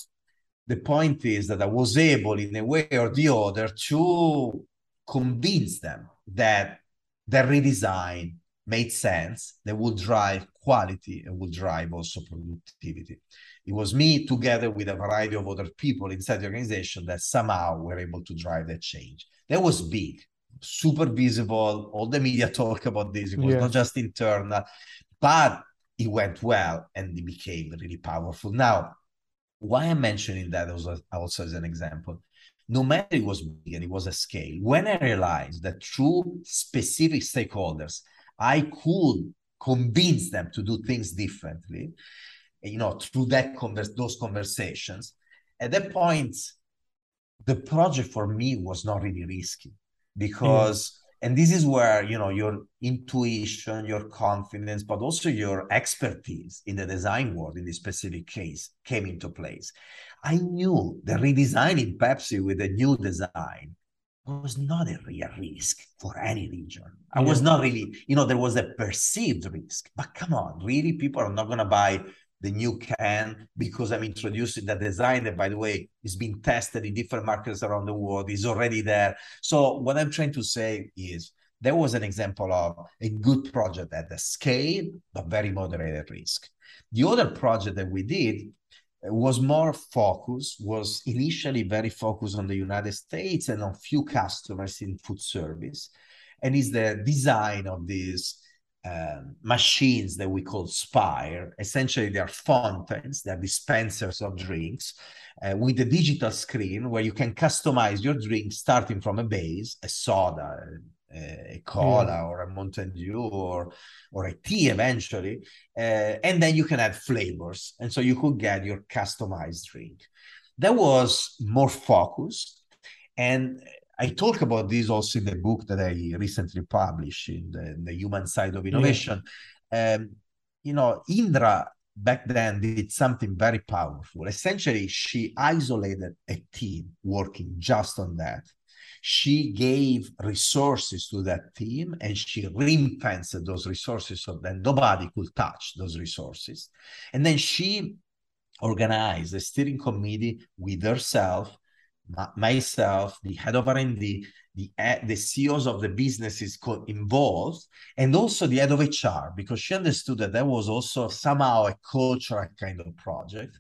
the point is that I was able, in a way or the other, to convince them that the redesign made sense, that would drive quality and would drive also productivity. It was me together with a variety of other people inside the organization that somehow were able to drive that change. That was big, super visible. All the media talk about this. It was Yes. not just internal, but it went well and it became really powerful. Now, why I'm mentioning that also, also as an example, no matter it was big and it was a scale, when I realized that through specific stakeholders, I could convince them to do things differently, you know, through that converse, those conversations, at that point, the project for me was not really risky mm. because and this is where you know your intuition your confidence but also your expertise in the design world in this specific case came into place. I knew the redesigning pepsi with a new design was not a real risk for any region. I was not really you know there was a perceived risk but come on really people are not going to buy the new can because I'm introducing the design that, by the way, is being tested in different markets around the world, is already there. So what I'm trying to say is there was an example of a good project at the scale, but very moderated risk. The other project that we did was more focused, was initially very focused on the United States and on few customers in food service, and is the design of these um, machines that we call Spire. Essentially, they are fountains, they are dispensers of drinks uh, with a digital screen where you can customize your drink starting from a base, a soda, a, a cola, Yeah. or a Mountain Dew, or or a tea eventually, uh, and then you can add flavors, and so you could get your customized drink. That was more focused, and I talk about this also in the book that I recently published in the, in the human side of innovation. Um, you know, Indra back then did something very powerful. Essentially, she isolated a team working just on that. She gave resources to that team and she ring fenced those resources so that nobody could touch those resources. And then she organized a steering committee with herself myself, the head of R&D, the, the eh, CEOs of the businesses involved, and also the head of HR, because she understood that that was also somehow a cultural kind of project.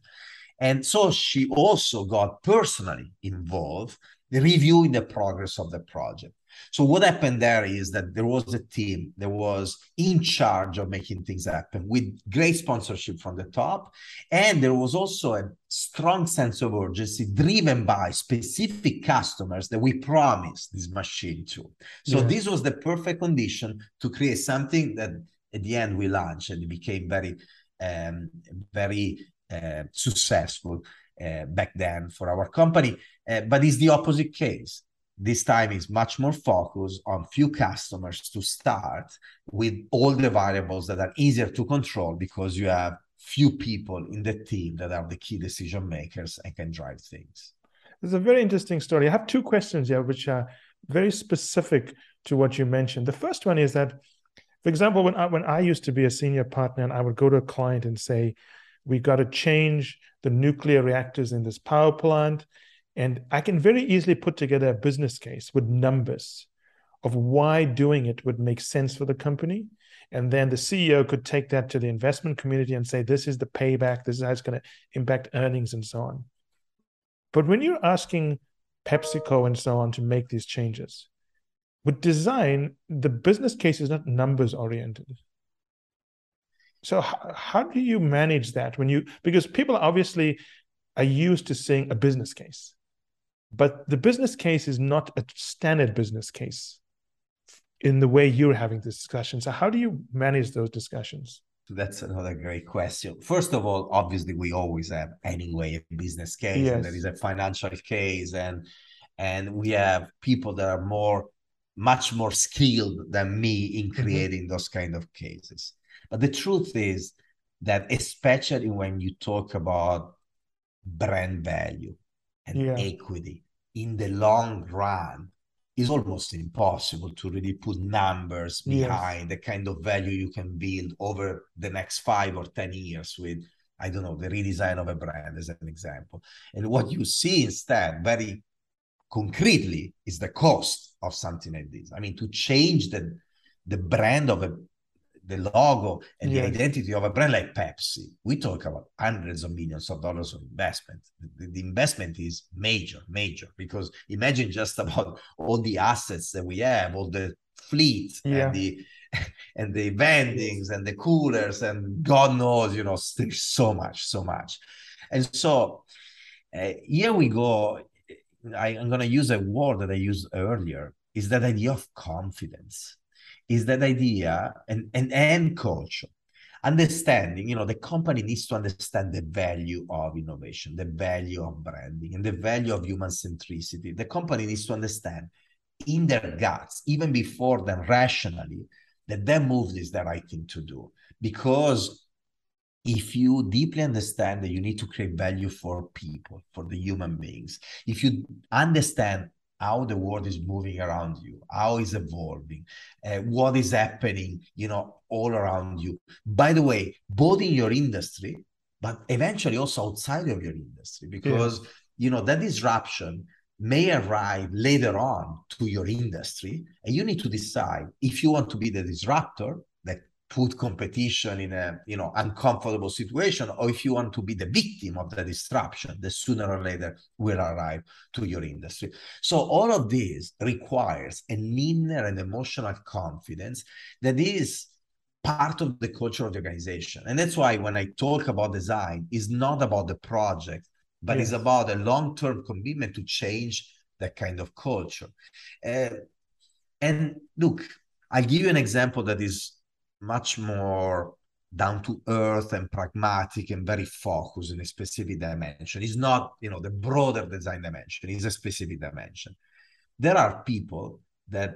And so she also got personally involved, reviewing the progress of the project. So what happened there is that there was a team that was in charge of making things happen with great sponsorship from the top. And there was also a strong sense of urgency driven by specific customers that we promised this machine to. So yeah. this was the perfect condition to create something that at the end we launched and it became very, um, very uh, successful. Uh, back then for our company, uh, but it's the opposite case this time is much more focused on few customers to start with all the variables that are easier to control because you have few people in the team that are the key decision makers and can drive things. It's a very interesting story. I have two questions here, which are very specific to what you mentioned. The first one is that, for example, when I, when I used to be a senior partner and I would go to a client and say, we got to change the nuclear reactors in this power plant and I can very easily put together a business case with numbers of why doing it would make sense for the company. And then the CEO could take that to the investment community and say, this is the payback, this is how it's going to impact earnings and so on. But when you're asking PepsiCo and so on to make these changes, with design, the business case is not numbers oriented. So how, how do you manage that when you because people obviously are used to seeing a business case but the business case is not a standard business case in the way you're having this discussion. So, how do you manage those discussions? That's another great question. First of all, obviously, we always have anyway a business case, yes. and there is a financial case, and and we have people that are more, much more skilled than me in mm-hmm. creating mm-hmm. those kind of cases. But the truth is that, especially when you talk about brand value, and yeah. equity in the long run is almost impossible to really put numbers behind yes. the kind of value you can build over the next five or 10 years with, I don't know, the redesign of a brand as an example. And what you see instead, very concretely, is the cost of something like this. I mean, to change the, the brand of a the logo and the identity of a brand like Pepsi, we talk about hundreds of millions of dollars of investment. The, the, investment is major, major, because imagine just about all the assets that we have, all the fleet yeah. and the and the vendings and the coolers and God knows, you know, there's so much, so much. And so uh, here we go. I, I'm going to use a word that I used earlier is that idea of confidence is that idea and, and, and culture. Understanding you know the company needs to understand the value of innovation the value of branding and the value of human centricity. The company needs to understand in their guts even before them rationally that their move is the right thing to do. Because if you deeply understand that you need to create value for people for the human beings if you understand how the world is moving around you, how is evolving, uh, what is happening, you know, all around you. By the way, both in your industry, but eventually also outside of your industry, because yeah. you know that disruption may arrive later on to your industry, and you need to decide if you want to be the disruptor put competition in a you know uncomfortable situation or if you want to be the victim of the disruption the sooner or later will arrive to your industry. So all of this requires an inner and emotional confidence that is part of the culture of the organization. And that's why when i talk about design it's not about the project but yes. it's about a long-term commitment to change that kind of culture. Uh, and look i'll give you an example that is much more down to earth and pragmatic and very focused in a specific dimension. It's not, you know, the broader design dimension, it's a specific dimension. There are people that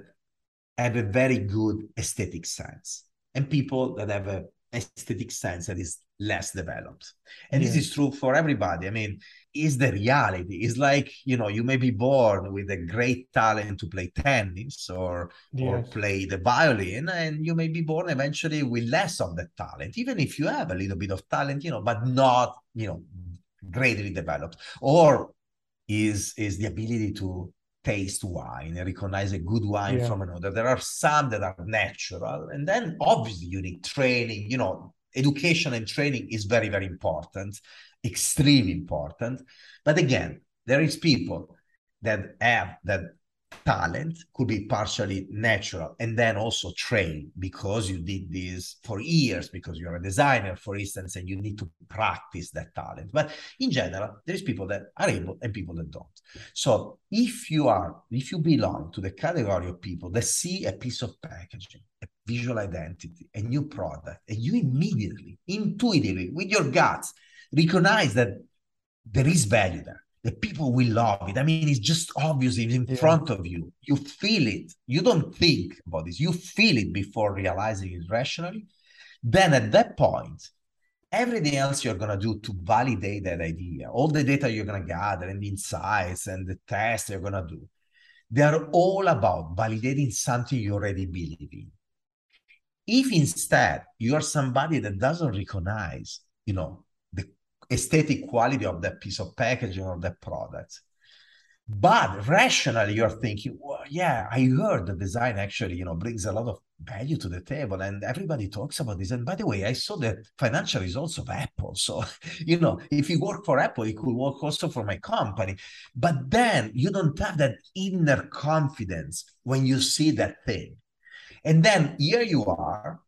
have a very good aesthetic sense and people that have a aesthetic sense that is less developed. And yeah. this is true for everybody. I mean, is the reality. It's like, you know, you may be born with a great talent to play tennis or yes. or play the violin, and you may be born eventually with less of that talent, even if you have a little bit of talent, you know, but not, you know, greatly developed. Or is is the ability to taste wine and recognize a good wine yeah. from another. There are some that are natural, and then obviously you need training. You know, education and training is very very important, extremely important. But again, there is people that have that talent could be partially natural and then also trained because you did this for years because you're a designer for instance and you need to practice that talent but in general there's people that are able and people that don't so if you are if you belong to the category of people that see a piece of packaging a visual identity a new product and you immediately intuitively with your guts recognize that there is value there the people will love it. I mean, it's just obvious it's in yeah. front of you. You feel it. You don't think about this. You feel it before realizing it rationally. Then at that point, everything else you're going to do to validate that idea, all the data you're going to gather and the insights and the tests you're going to do, they are all about validating something you already believe in. If instead you are somebody that doesn't recognize, you know, the aesthetic quality of that piece of packaging or that product. But rationally, you're thinking, well, yeah, I heard the design actually, you know, brings a lot of value to the table, and everybody talks about this. And by the way, I saw the financial results of Apple. So, you know, if you work for Apple, it could work also for my company. But then you don't have that inner confidence when you see that thing. And then here you are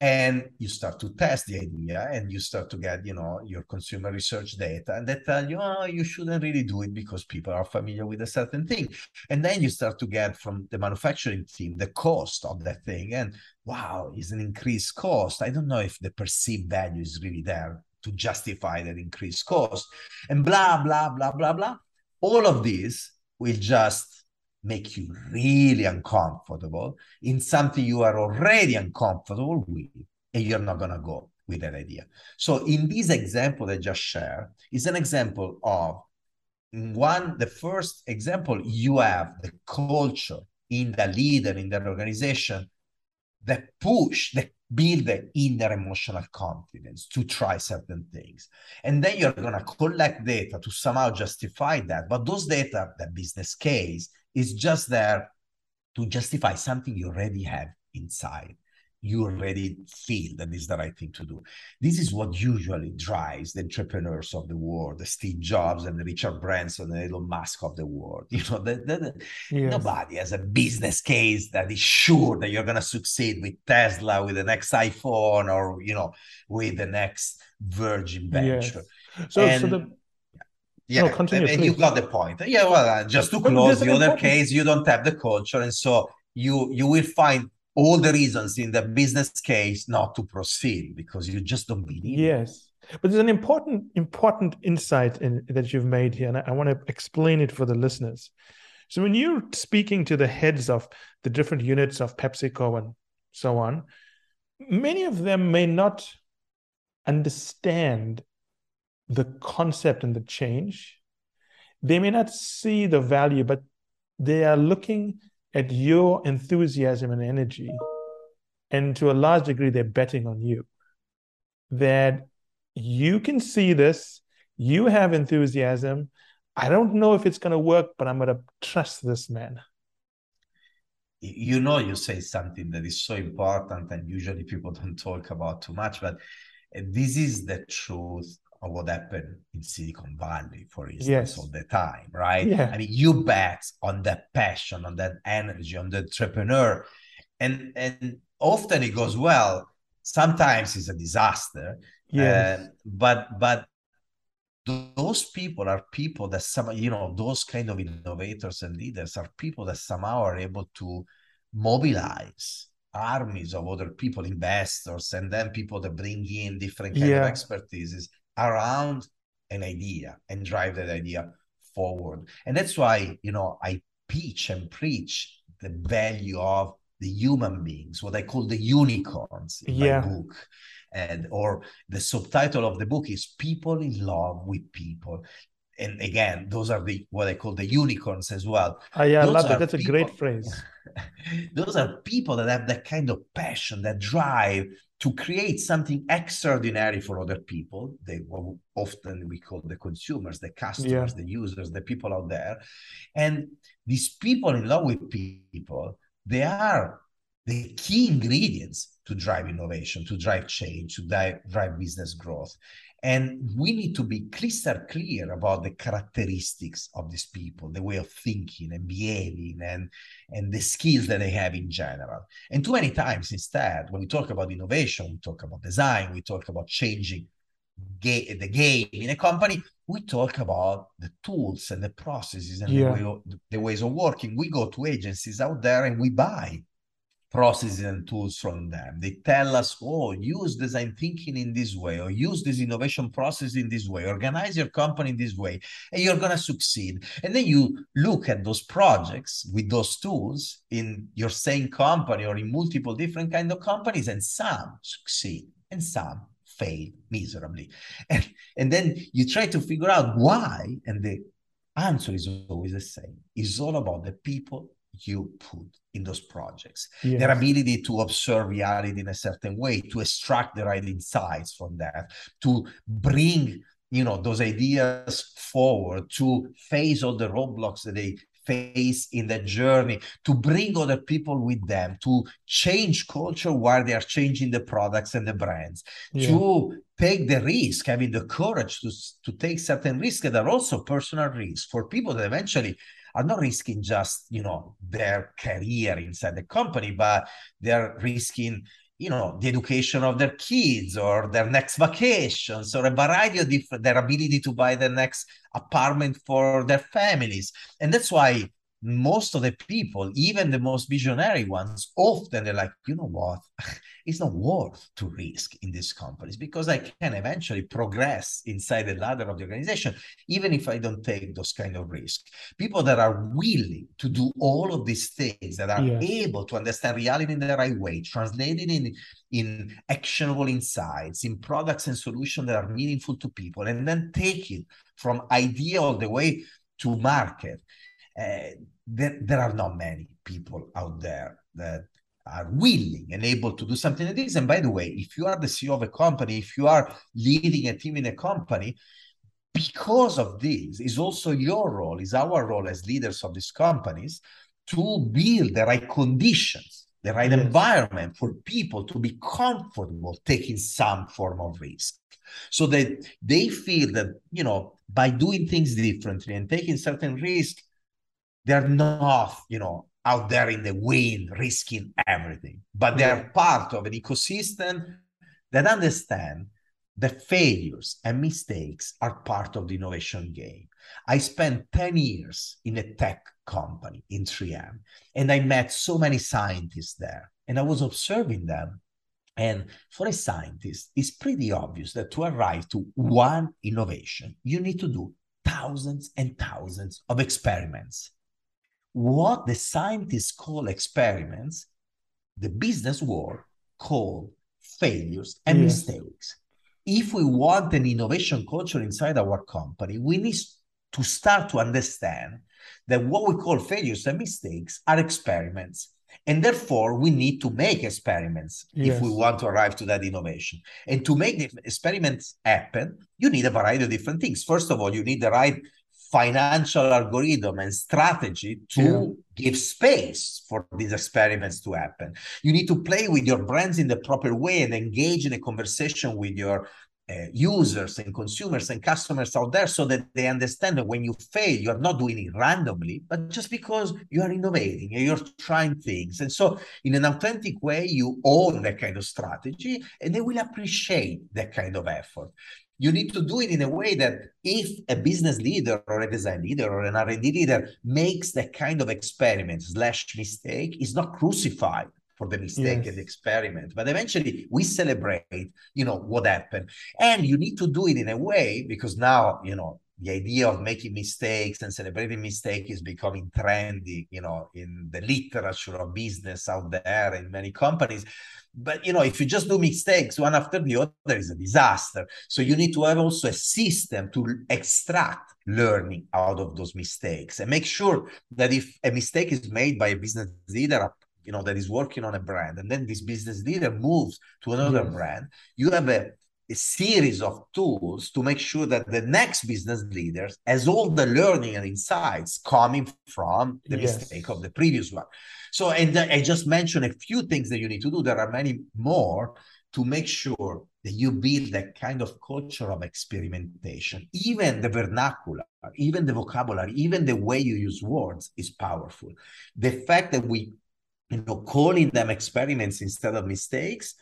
and you start to test the idea and you start to get you know your consumer research data and they tell you oh you shouldn't really do it because people are familiar with a certain thing. And then you start to get from the manufacturing team the cost of that thing and wow is an increased cost. I don't know if the perceived value is really there to justify that increased cost. And blah blah blah blah blah. All of this will just make you really uncomfortable in something you are already uncomfortable with, and you're not going to go with that idea. So, in this example I just shared, is an example of one, the first example, you have the culture in the leader in the organization that push, that build the inner emotional confidence to try certain things. And then you're going to collect data to somehow justify that. But those data, the business case, is just there to justify something you already have inside. You already feel that is the right thing to do. This is what usually drives the entrepreneurs of the world, the Steve Jobs and the Richard Branson and Elon Musk of the world. You know, the, the, the, yes. nobody has a business case that is sure that you're going to succeed with Tesla, with the next iPhone, or you know, with the next Virgin venture. Yes. So, and, so the yeah, no, continue, and, you got the point. Yeah, well, uh, just to close the other important... case, you don't have the culture, and so you you will find all the reasons in the business case not to proceed because you just don't believe. Yes, but there's an important important insight in, that you've made here, and I, I want to explain it for the listeners. So when you're speaking to the heads of the different units of PepsiCo and so on, many of them may not understand the concept and the change. They may not see the value, but they are looking at your enthusiasm and energy. And to a large degree, they're betting on you that you can see this, you have enthusiasm. I don't know if it's going to work, but I'm going to trust this man. You know, you say something that is so important, and usually people don't talk about too much, but this is the truth of what happened in Silicon Valley, for instance, yes. all the time, right? Yeah. I mean, you bet on that passion, on that energy, on the entrepreneur. And and often it goes well. Sometimes it's a disaster. Yes. Uh, but but those people are people that some you know those kind of innovators and leaders are people that somehow are able to mobilize armies of other people investors and then people that bring in different kind yeah. of expertises around an idea and drive that idea forward. And that's why, you know, I preach and preach the value of the human beings, what I call the unicorns in yeah. my book. And or the subtitle of the book is People in Love with People. And again, those are the what I call the unicorns as well. Oh, yeah, those I love it. That's people, a great phrase. those are people that have that kind of passion, that drive, to create something extraordinary for other people they often we call the consumers the customers yeah. the users the people out there and these people in love with people they are the key ingredients to drive innovation to drive change to drive, drive business growth And we need to be crystal clear about the characteristics of these people, the way of thinking and behaving, and, and the skills that they have in general. And too many times, instead, when we talk about innovation, we talk about design, we talk about changing ga- the game in a company, we talk about the tools and the processes and yeah. the, way of, the ways of working. We go to agencies out there and we buy processes and tools from them. They tell us, oh, use design thinking in this way, or use this innovation process in this way, organize your company in this way, and you're going to succeed. And then you look at those projects with those tools in your same company or in multiple different kind of companies, and some succeed and some fail miserably. And, and then you try to figure out why, and the answer is always the same. It's all about the people you put in those projects yes. their ability to observe reality in a certain way to extract the right insights from that to bring you know those ideas forward to face all the roadblocks that they face in the journey to bring other people with them to change culture while they are changing the products and the brands yeah. to take the risk having the courage to, to take certain risks that are also personal risks for people that eventually are not risking just you know their career inside the company but they're risking you know the education of their kids or their next vacations or a variety of different their ability to buy the next apartment for their families. And that's why most of the people, even the most visionary ones, often they're like, you know what, it's not worth to risk in these companies because I can eventually progress inside the ladder of the organization, even if I don't take those kind of risks. People that are willing to do all of these things, that are yeah. able to understand reality in the right way, translating in in actionable insights, in products and solutions that are meaningful to people, and then take it from idea all the way to market uh, there, there are not many people out there that are willing and able to do something like this. And by the way, if you are the CEO of a company, if you are leading a team in a company, because of this, is also your role, is our role as leaders of these companies to build the right conditions, the right yes. environment for people to be comfortable taking some form of risk. So that they feel that, you know, by doing things differently and taking certain risks, they're not, you know, out there in the wind risking everything, but they're part of an ecosystem that understand that failures and mistakes are part of the innovation game. I spent 10 years in a tech company in 3M, and I met so many scientists there, and I was observing them. And for a scientist, it's pretty obvious that to arrive to one innovation, you need to do thousands and thousands of experiments what the scientists call experiments, the business world call failures and yes. mistakes. If we want an innovation culture inside our company, we need to start to understand that what we call failures and mistakes are experiments. And therefore, we need to make experiments yes. if we want to arrive to that innovation. And to make the experiments happen, you need a variety of different things. First of all, you need the right financial algorithm and strategy to yeah. give space for these experiments to happen. You need to play with your brands in the proper way and engage in a conversation with your uh, users and consumers and customers out there so that they understand that when you fail, you're not doing it randomly, but just because you are innovating and you're trying things. And so, in an authentic way, you own that kind of strategy and they will appreciate that kind of effort you need to do it in a way that if a business leader or a design leader or an R&D leader makes that kind of experiment slash mistake, is not crucified for the mistake yes. and the experiment. But eventually we celebrate, you know, what happened. And you need to do it in a way because now, you know, the idea of making mistakes and celebrating mistakes is becoming trendy, you know, in the literature of business out there in many companies. But you know, if you just do mistakes one after the other, is a disaster. So you need to have also a system to extract learning out of those mistakes and make sure that if a mistake is made by a business leader, you know, that is working on a brand, and then this business leader moves to another yes. brand, you have a a series of tools to make sure that the next business leaders has all the learning and insights coming from the yes. mistake of the previous one. So, and I just mentioned a few things that you need to do. There are many more, to make sure that you build that kind of culture of experimentation. Even the vernacular, even the vocabulary, even the way you use words is powerful. The fact that we, you know, calling them experiments instead of mistakes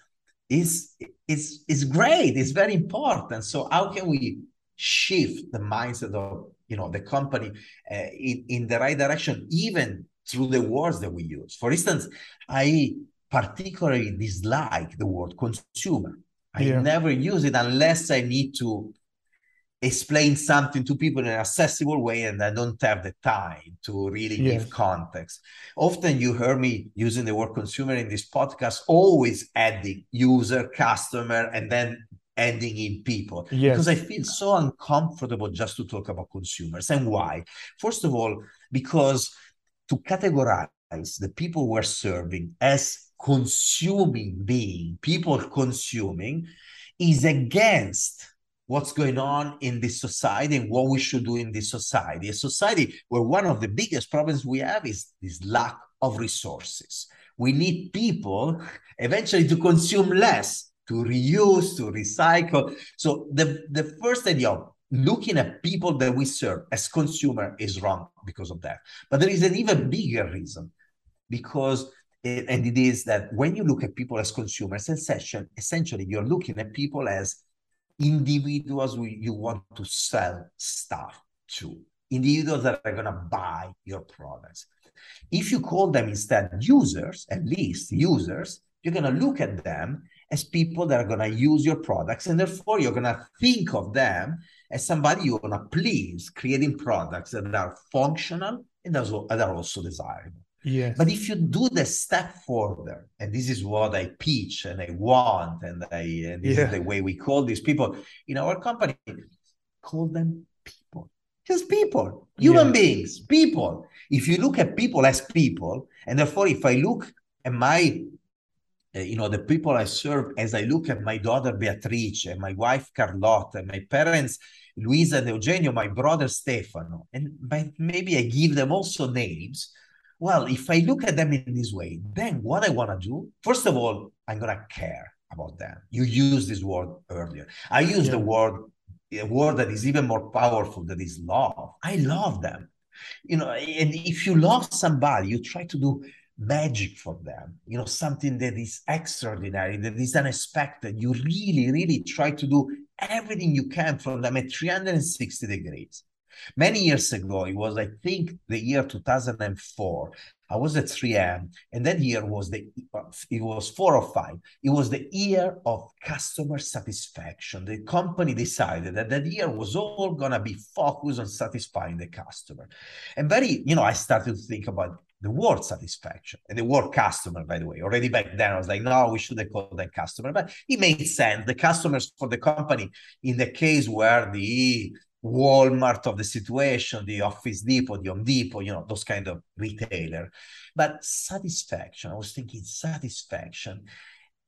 is is is great. It's very important. So how can we shift the mindset of you know the company uh, in in the right direction, even through the words that we use? For instance, I particularly dislike the word consumer. I yeah. never use it unless I need to explain something to people in an accessible way and I don't have the time to really yes. give context. Often you hear me using the word consumer in this podcast, always adding user, customer, and then ending in people. Yes. Because I feel so uncomfortable just to talk about consumers. And why? First of all, because to categorize the people we're serving as consuming being, people consuming, is against what's going on in this society and what we should do in this society. A society where one of the biggest problems we have is this lack of resources. We need people eventually to consume less, to reuse, to recycle. So the, the first idea of looking at people that we serve as consumer is wrong because of that. But there is an even bigger reason because and it is that when you look at people as consumers, essentially, essentially you're looking at people as individuals you want to sell stuff to, individuals that are going to buy your products. If you call them instead users, at least users, you're going to look at them as people that are going to use your products. And therefore, you're going to think of them as somebody you want to please, creating products that are functional and that are also desirable. Yes. But if you do the step further, and this is what I pitch and I want, and I and this yeah. is the way we call these people in our company, call them people. Just people, human yeah. beings, people. If you look at people as people, and therefore if I look at my uh, you know the people I serve as I look at my daughter Beatrice, and my wife Carlotta, and my parents Luisa and Eugenio, my brother Stefano, and by, maybe I give them also names well, if I look at them in this way, then what I want to do, first of all, I'm going to care about them. You used this word earlier. I use yeah. the word, a word that is even more powerful, that is love. I love them. You know, and if you love somebody, you try to do magic for them, you know, something that is extraordinary, that is unexpected. You really, really try to do everything you can for them at 360 degrees. Many years ago, it was, I think, the year 2004. I was at 3M, and that year was the it was four or five. It was the year of customer satisfaction. The company decided that that year was all gonna be focused on satisfying the customer. And very, you know, I started to think about the word satisfaction and the word customer, by the way. Already back then, I was like, no, we should have called them customer. But it made sense. The customers for the company, in the case where the Walmart of the situation, the Office Depot, the Home Depot, you know, those kind of retailer. But satisfaction, I was thinking satisfaction.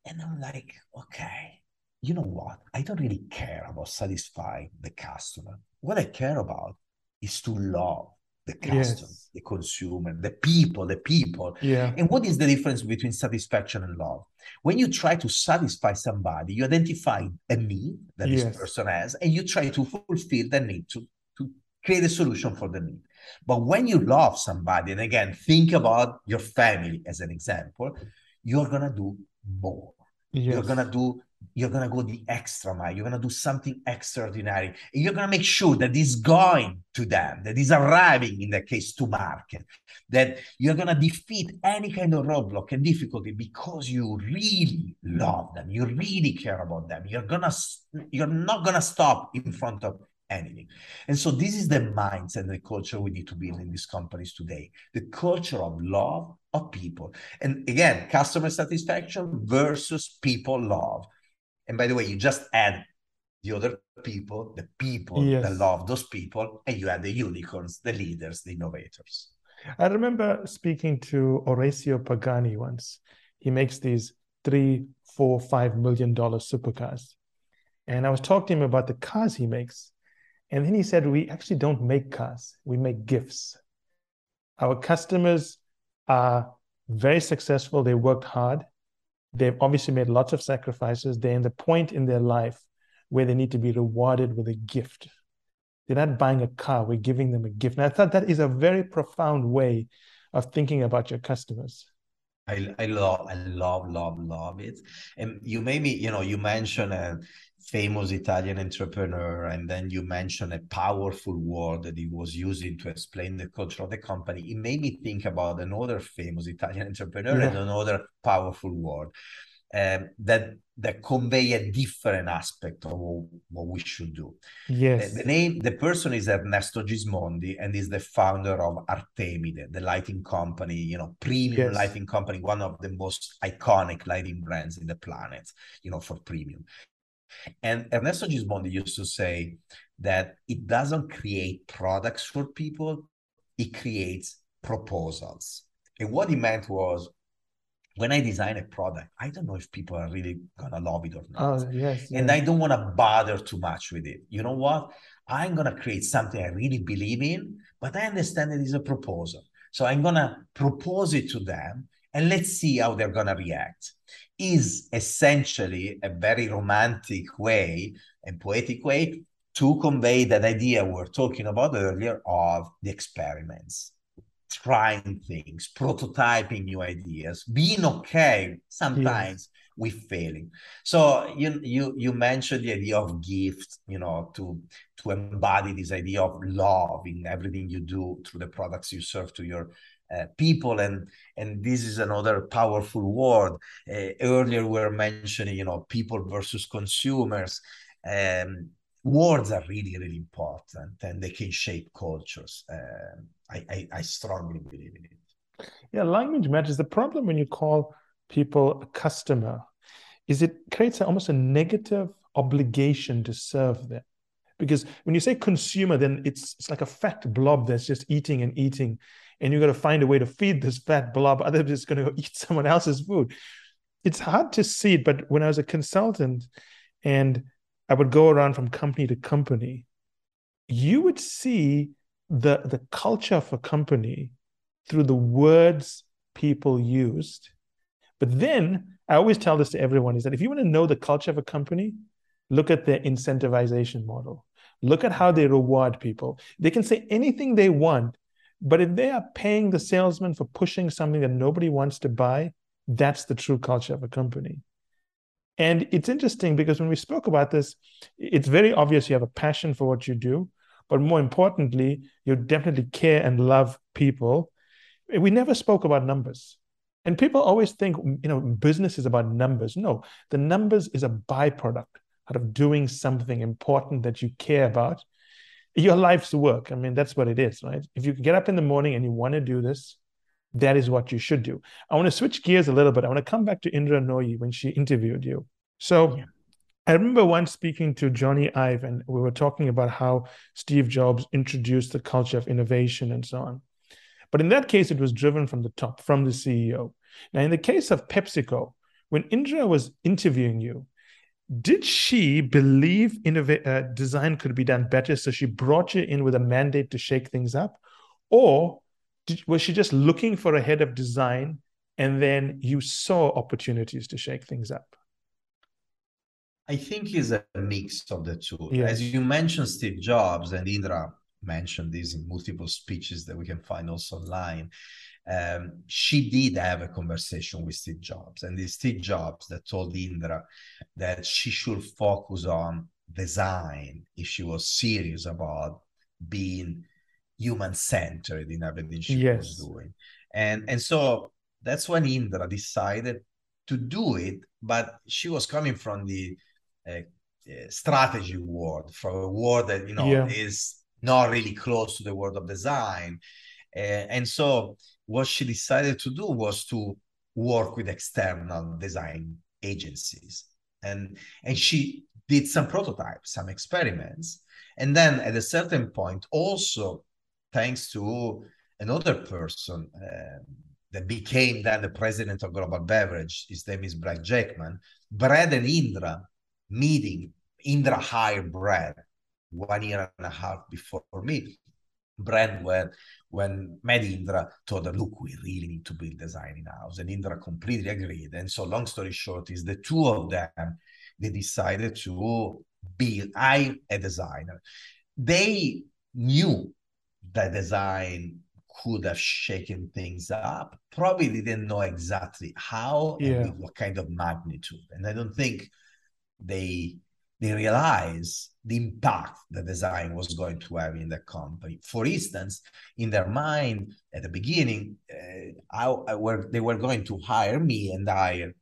And I'm like, okay, you know what? I don't really care about satisfying the customer. What I care about is to love the customer, yes. the consumer, the people, the people. Yeah. And what is the difference between satisfaction and love? When you try to satisfy somebody, you identify a need that yes. this person has, and you try to fulfill the need to, to create a solution for the need. But when you love somebody, and again, think about your family as an example, you're gonna do more. Yes. You're gonna do you're going to go the extra mile. You're going to do something extraordinary. And you're going to make sure that is going to them, that is arriving in the case to market, that you're going to defeat any kind of roadblock and difficulty because you really love them. You really care about them. You're going to, you're not going to stop in front of anything. And so this is the mindset and the culture we need to build in these companies today. The culture of love of people. And again, customer satisfaction versus people love and by the way, you just add the other people, the people yes. that love those people, and you add the unicorns, the leaders, the innovators. I remember speaking to Orazio Pagani once. He makes these three, four, five million dollar supercars. And I was talking to him about the cars he makes. And then he said, We actually don't make cars, we make gifts. Our customers are very successful, they worked hard, They've obviously made lots of sacrifices. They're in the point in their life where they need to be rewarded with a gift. They're not buying a car, we're giving them a gift. And I thought that is a very profound way of thinking about your customers. I, I love, I love, love, love it. And you made me, you know, you mentioned a famous Italian entrepreneur, and then you mentioned a powerful word that he was using to explain the culture of the company. It made me think about another famous Italian entrepreneur yeah. and another powerful word um, that that convey a different aspect of what we should do. Yes. The, the, name, the person is Ernesto Gismondi and is the founder of Artemide, the lighting company, you know, premium yes. lighting company, one of the most iconic lighting brands in the planet, you know, for premium. And Ernesto Gismondi used to say that it doesn't create products for people, it creates proposals. And what he meant was when I design a product, I don't know if people are really gonna love it or not. Oh, yes, and I don't want to bother too much with it. You know what? I'm gonna create something I really believe in, but I understand it is a proposal. So I'm gonna propose it to them and let's see how they're gonna react. Is essentially a very romantic way and poetic way to convey that idea we we're talking about earlier of the experiments trying things, prototyping new ideas, being okay sometimes yes. with failing. So you you you mentioned the idea of gift, you know, to to embody this idea of love in everything you do through the products you serve to your uh, people and and this is another powerful word uh, earlier we were mentioning you know people versus consumers um, words are really really important and they can shape cultures uh, I, I, I strongly believe in it. Yeah, language matters. The problem when you call people a customer is it creates almost a negative obligation to serve them. Because when you say consumer, then it's it's like a fat blob that's just eating and eating, and you've got to find a way to feed this fat blob. Otherwise, it's going to eat someone else's food. It's hard to see it, but when I was a consultant, and I would go around from company to company, you would see the the culture of a company through the words people used. But then I always tell this to everyone is that if you want to know the culture of a company, look at their incentivization model. Look at how they reward people. They can say anything they want, but if they are paying the salesman for pushing something that nobody wants to buy, that's the true culture of a company. And it's interesting because when we spoke about this, it's very obvious you have a passion for what you do but more importantly, you definitely care and love people. We never spoke about numbers. And people always think, you know, business is about numbers. No, the numbers is a byproduct out of doing something important that you care about. Your life's work. I mean, that's what it is, right? If you get up in the morning and you want to do this, that is what you should do. I want to switch gears a little bit. I want to come back to Indra Nooyi when she interviewed you. So, yeah. I remember once speaking to Jony Ive, and we were talking about how Steve Jobs introduced the culture of innovation and so on. But in that case, it was driven from the top, from the CEO. Now, in the case of PepsiCo, when Indra was interviewing you, did she believe innov- uh, design could be done better? So she brought you in with a mandate to shake things up? Or did, was she just looking for a head of design and then you saw opportunities to shake things up? I think is a mix of the two. Yes. As you mentioned, Steve Jobs and Indra mentioned this in multiple speeches that we can find also online. Um, she did have a conversation with Steve Jobs, and it's Steve Jobs that told Indra that she should focus on design if she was serious about being human centered in everything she yes. was doing. And and so that's when Indra decided to do it, but she was coming from the a, a strategy world, from a world that you know yeah. is not really close to the world of design. Uh, and so what she decided to do was to work with external design agencies and and she did some prototypes some experiments and then at a certain point also thanks to another person uh, that became then the president of global beverage his name is Brad Jakeman brad and indra meeting Indra hired Brad one year and a half before me. brand when when met Indra told her, look, we really need to build design in house. And Indra completely agreed. And so long story short is the two of them, they decided to build, I a designer. They knew that design could have shaken things up. Probably didn't know exactly how yeah. and what kind of magnitude. And I don't think they they realize the impact the design was going to have in the company. For instance, in their mind at the beginning, uh, I, I were, they were going to hire me and hire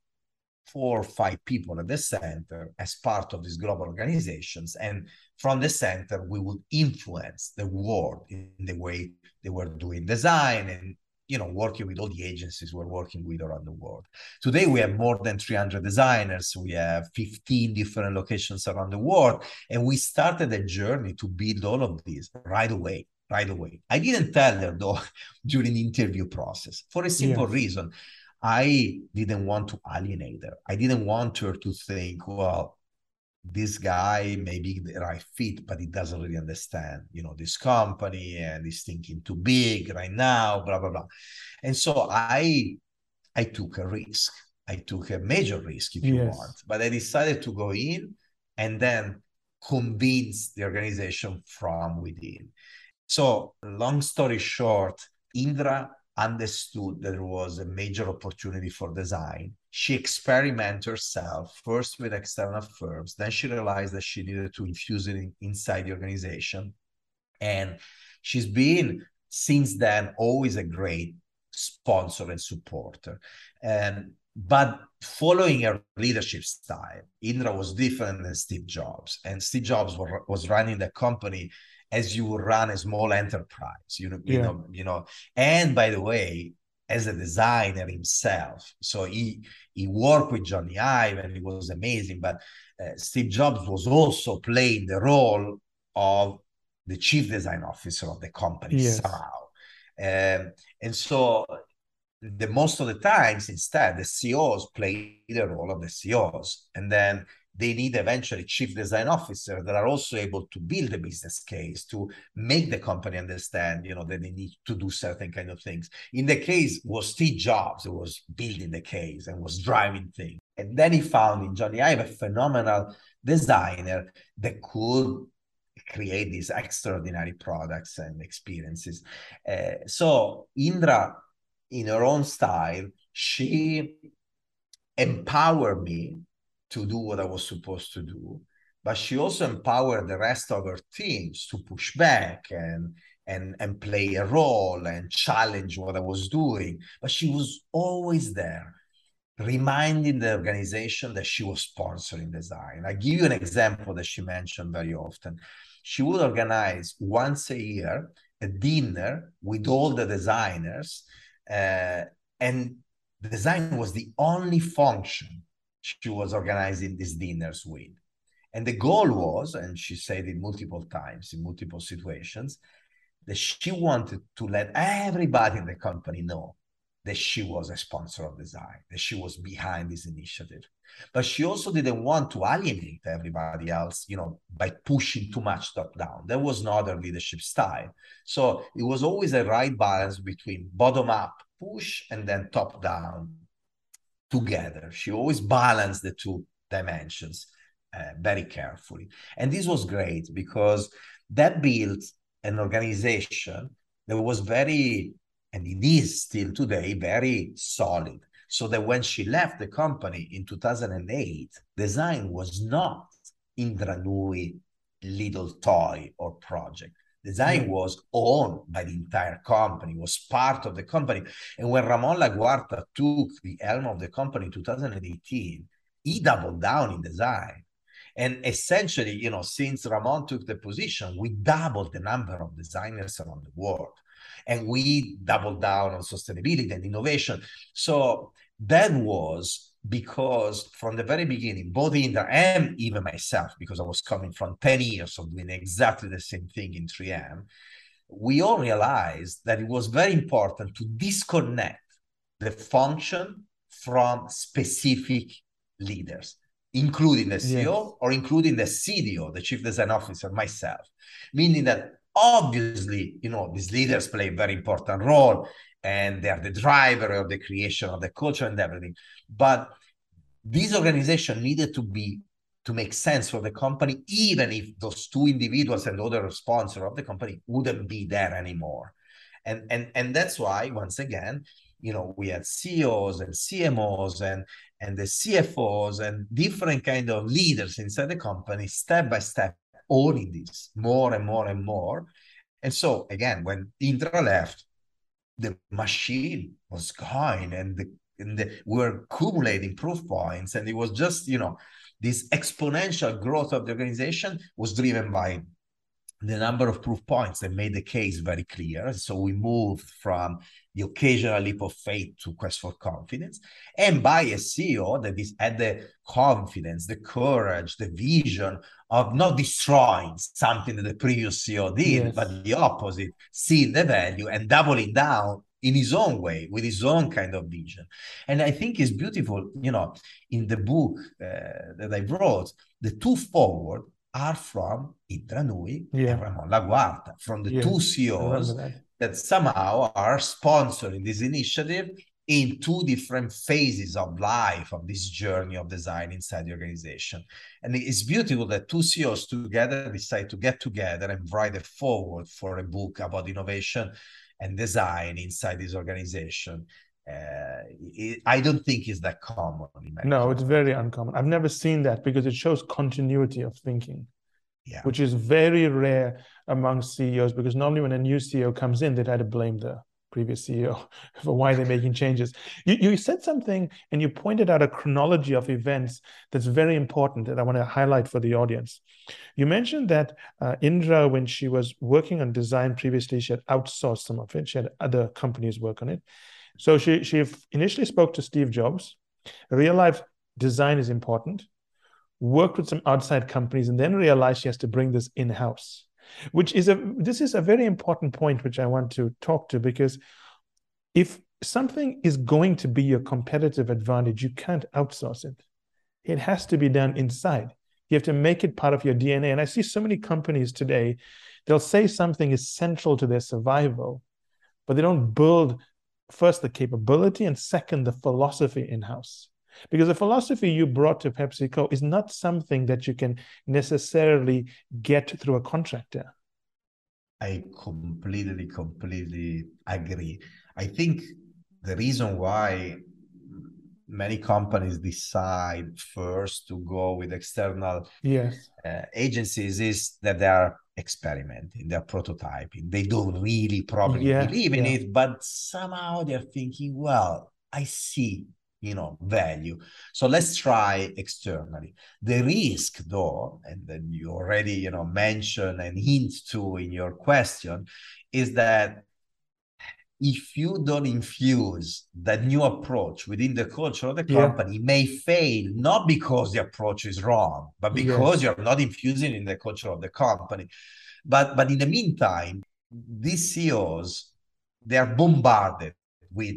four or five people at the center as part of these global organizations. And from the center, we would influence the world in the way they were doing design and you know working with all the agencies we're working with around the world. Today we have more than 300 designers. We have 15 different locations around the world. And we started a journey to build all of these right away right away. I didn't tell her though during the interview process for a simple yeah. reason. I didn't want to alienate her. I didn't want her to think well this guy may be the right fit, but he doesn't really understand, you know, this company and he's thinking too big right now, blah, blah, blah. And so I I took a risk. I took a major risk, if you yes. want, but I decided to go in and then convince the organization from within. So, long story short, Indra understood that there was a major opportunity for design. She experimented herself first with external firms. Then she realized that she needed to infuse it in, inside the organization. And she's been since then always a great sponsor and supporter. And but following her leadership style, Indra was different than Steve Jobs. And Steve Jobs was running the company as you run a small enterprise you know you know you know. And by the way as a designer himself so he he worked with Jony Ive and it was amazing but uh, steve jobs was also playing the role of the chief design officer of the company yes. somehow. Um, and so the most of the times instead the ceos play the role of the ceos and then they need eventually chief design officer that are also able to build a business case to make the company understand you know that they need to do certain kind of things. In the case was steve jobs who was building the case and was driving things. And then he found in Jony Ive a phenomenal designer that could create these extraordinary products and experiences. Uh, so indra in her own style she empowered me to do what I was supposed to do. But she also empowered the rest of her teams to push back and and and play a role and challenge what I was doing. But she was always there, reminding the organization that she was sponsoring design. I give you an example that she mentioned very often. She would organize once a year a dinner with all the designers, uh, and design was the only function she was organizing these dinners with. And the goal was, and she said it multiple times in multiple situations, that she wanted to let everybody in the company know that she was a sponsor of design, that she was behind this initiative. But she also didn't want to alienate everybody else, you know, by pushing too much top down. That was not her leadership style. So it was always a right balance between bottom up push and then top down together. She always balanced the two dimensions uh, very carefully. And this was great because that built an organization that was very, and it is still today, very solid. So that when she left the company in 2008, design was not Indra Nooyi little toy or project. Design mm. was owned by the entire company, was part of the company. And when Ramon Laguarta took the helm of the company in 2018, he doubled down in design. And essentially, you know, since Ramon took the position, we doubled the number of designers around the world. And we doubled down on sustainability and innovation. So that was because from the very beginning, both Indra and even myself, because I was coming from 10 years of doing exactly the same thing in 3M, we all realized that it was very important to disconnect the function from specific leaders, including the CEO yes. or including the CDO, the Chief Design Officer, myself, meaning that Obviously, you know, these leaders play a very important role and they are the driver of the creation of the culture and everything. But this organization needed to be to make sense for the company, even if those two individuals and other sponsor of the company wouldn't be there anymore. And and and that's why, once again, you know, we had CEOs and CMOs and and the CFOs and different kind of leaders inside the company, step by step, owning this more and more and more. And so again, when Indra left, the machine was going and the and the, we were accumulating proof points and it was just you know this exponential growth of the organization was driven by the number of proof points that made the case very clear. So we moved from the occasional leap of faith to quest for confidence, and by a CEO that is had the confidence, the courage, the vision of not destroying something that the previous CEO did, yes. but the opposite, seeing the value and doubling down in his own way with his own kind of vision and i think it's beautiful you know in the book uh, that i wrote the two foreword are from Indra Nooyi yeah. and Ramon Laguarta, from the yeah. two CEOs that. that somehow are sponsoring this initiative in two different phases of life of this journey of design inside the organization. And it's beautiful that two CEOs together decide to get together and write a foreword for a book about innovation and design inside this organization. Uh, it, I don't think it's that common. no, it's very uncommon. I've never seen that because it shows continuity of thinking, yeah. which is very rare among CEOs. Because normally, when a new CEO comes in, they try to blame the previous CEO for why they're making changes. You, you said something and you pointed out a chronology of events that's very important that I want to highlight for the audience. You mentioned that uh, Indra, when she was working on design previously, she had outsourced some of it. She had other companies work on it. So she she initially spoke to Steve Jobs, realized design is important, worked with some outside companies, and then realized she has to bring this in house. Which is a this is a very important point which I want to talk to because if something is going to be your competitive advantage, you can't outsource it. It has to be done inside. You have to make it part of your DNA. And I see so many companies today, they'll say something is central to their survival, but they don't build first the capability and second the philosophy in house because the philosophy you brought to PepsiCo is not something that you can necessarily get through a contractor. I completely, completely agree. I think the reason why many companies decide first to go with external yes. uh, agencies is that they are experimenting, they're prototyping. They don't really probably yeah, believe in yeah. it, but somehow they're thinking, well, I see you know value so let's try externally the risk though and then you already you know mention and hint to in your question is that if you don't infuse that new approach within the culture of the company, yeah. may fail not because the approach is wrong, but because yes. you're not infusing in the culture of the company. But but in the meantime, these CEOs they are bombarded with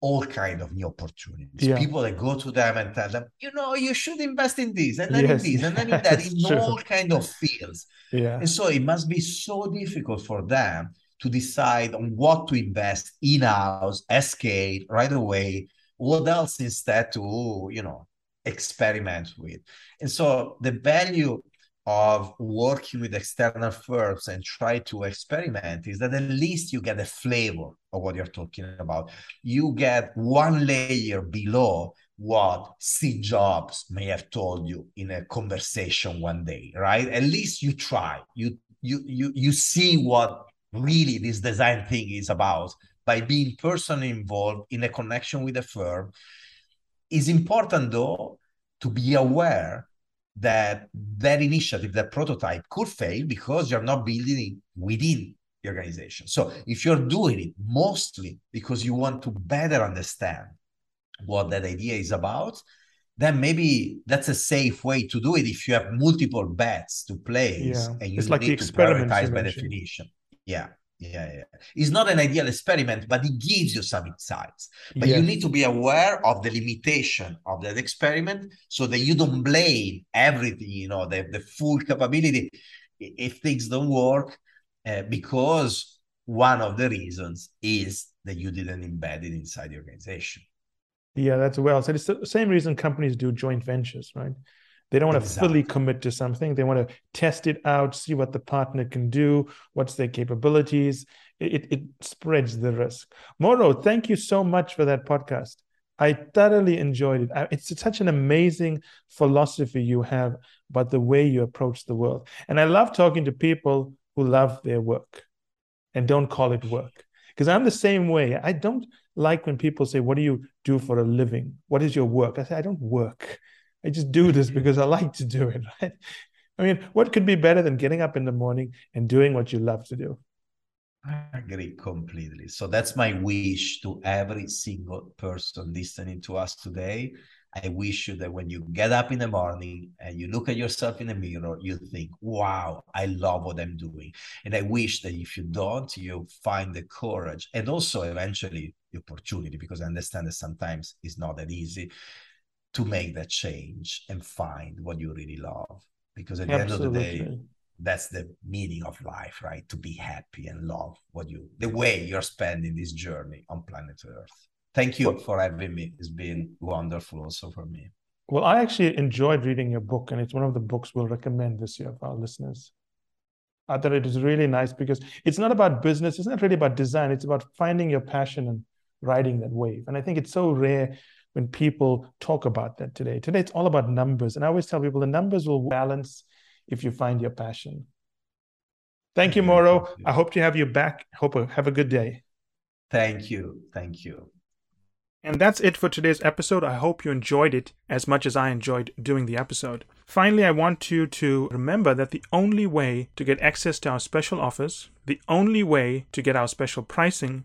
all kind of new opportunities. Yeah. People that go to them and tell them, you know, you should invest in this and then yes. in this and then in that in true. all kind of fields. Yeah. And so it must be so difficult for them to decide on what to invest in house, escape right away. What else instead to, you know, experiment with. And so the value of working with external firms and try to experiment is that at least you get a flavor of what you're talking about. You get one layer below what Steve Jobs may have told you in a conversation one day, right? At least you try. You you you you see what really this design thing is about by being personally involved in a connection with a firm. Is important though to be aware that that initiative, that prototype could fail because you're not building it within the organization. So if you're doing it mostly because you want to better understand what that idea is about, then maybe that's a safe way to do it if you have multiple bets to place yeah. and you it's like need to prioritize by definition. Yeah yeah, yeah. It's not an ideal experiment, but it gives you some insights. But yes. you need to be aware of the limitation of that experiment so that you don't blame everything, you know, the, the full capability. If things don't work, uh, because one of the reasons is that you didn't embed it inside the organization. Yeah, that's well said. It's the same reason companies do joint ventures, right? They don't want exactly. to fully commit to something. They want to test it out, see what the partner can do, what's their capabilities. It, it spreads the risk. Mauro, thank you so much for that podcast. I thoroughly enjoyed it. It's such an amazing philosophy you have about the way you approach the world. And I love talking to people who love their work and don't call it work. Because I'm the same way. I don't like when people say, What do you do for a living? What is your work? I say, I don't work. I just do this because I like to do it, right? I mean, what could be better than getting up in the morning and doing what you love to do? I agree completely. So that's my wish to every single person listening to us today. I wish you that when you get up in the morning and you look at yourself in the mirror, you think, wow, I love what I'm doing. And I wish that if you don't, you find the courage and also eventually the opportunity, because I understand that sometimes it's not that easy to make that change and find what you really love. Because at the Absolutely. end of the day, that's the meaning of life, right? To be happy and love what you, the way you're spending this journey on planet Earth. Thank you for having me. It's been wonderful also for me. Well, I actually enjoyed reading your book, and it's one of the books we'll recommend this year for our listeners. I thought it was really nice because it's not about business, it's not really about design, it's about finding your passion and riding that wave. And I think it's so rare when people talk about that today. Today, it's all about numbers. And I always tell people the numbers will balance if you find your passion. Thank you, Mauro. I hope to have you back. Hope have a good day. Thank you. Thank you. And that's it for today's episode. I hope you enjoyed it as much as I enjoyed doing the episode. Finally, I want you to remember that the only way to get access to our special offers, the only way to get our special pricing,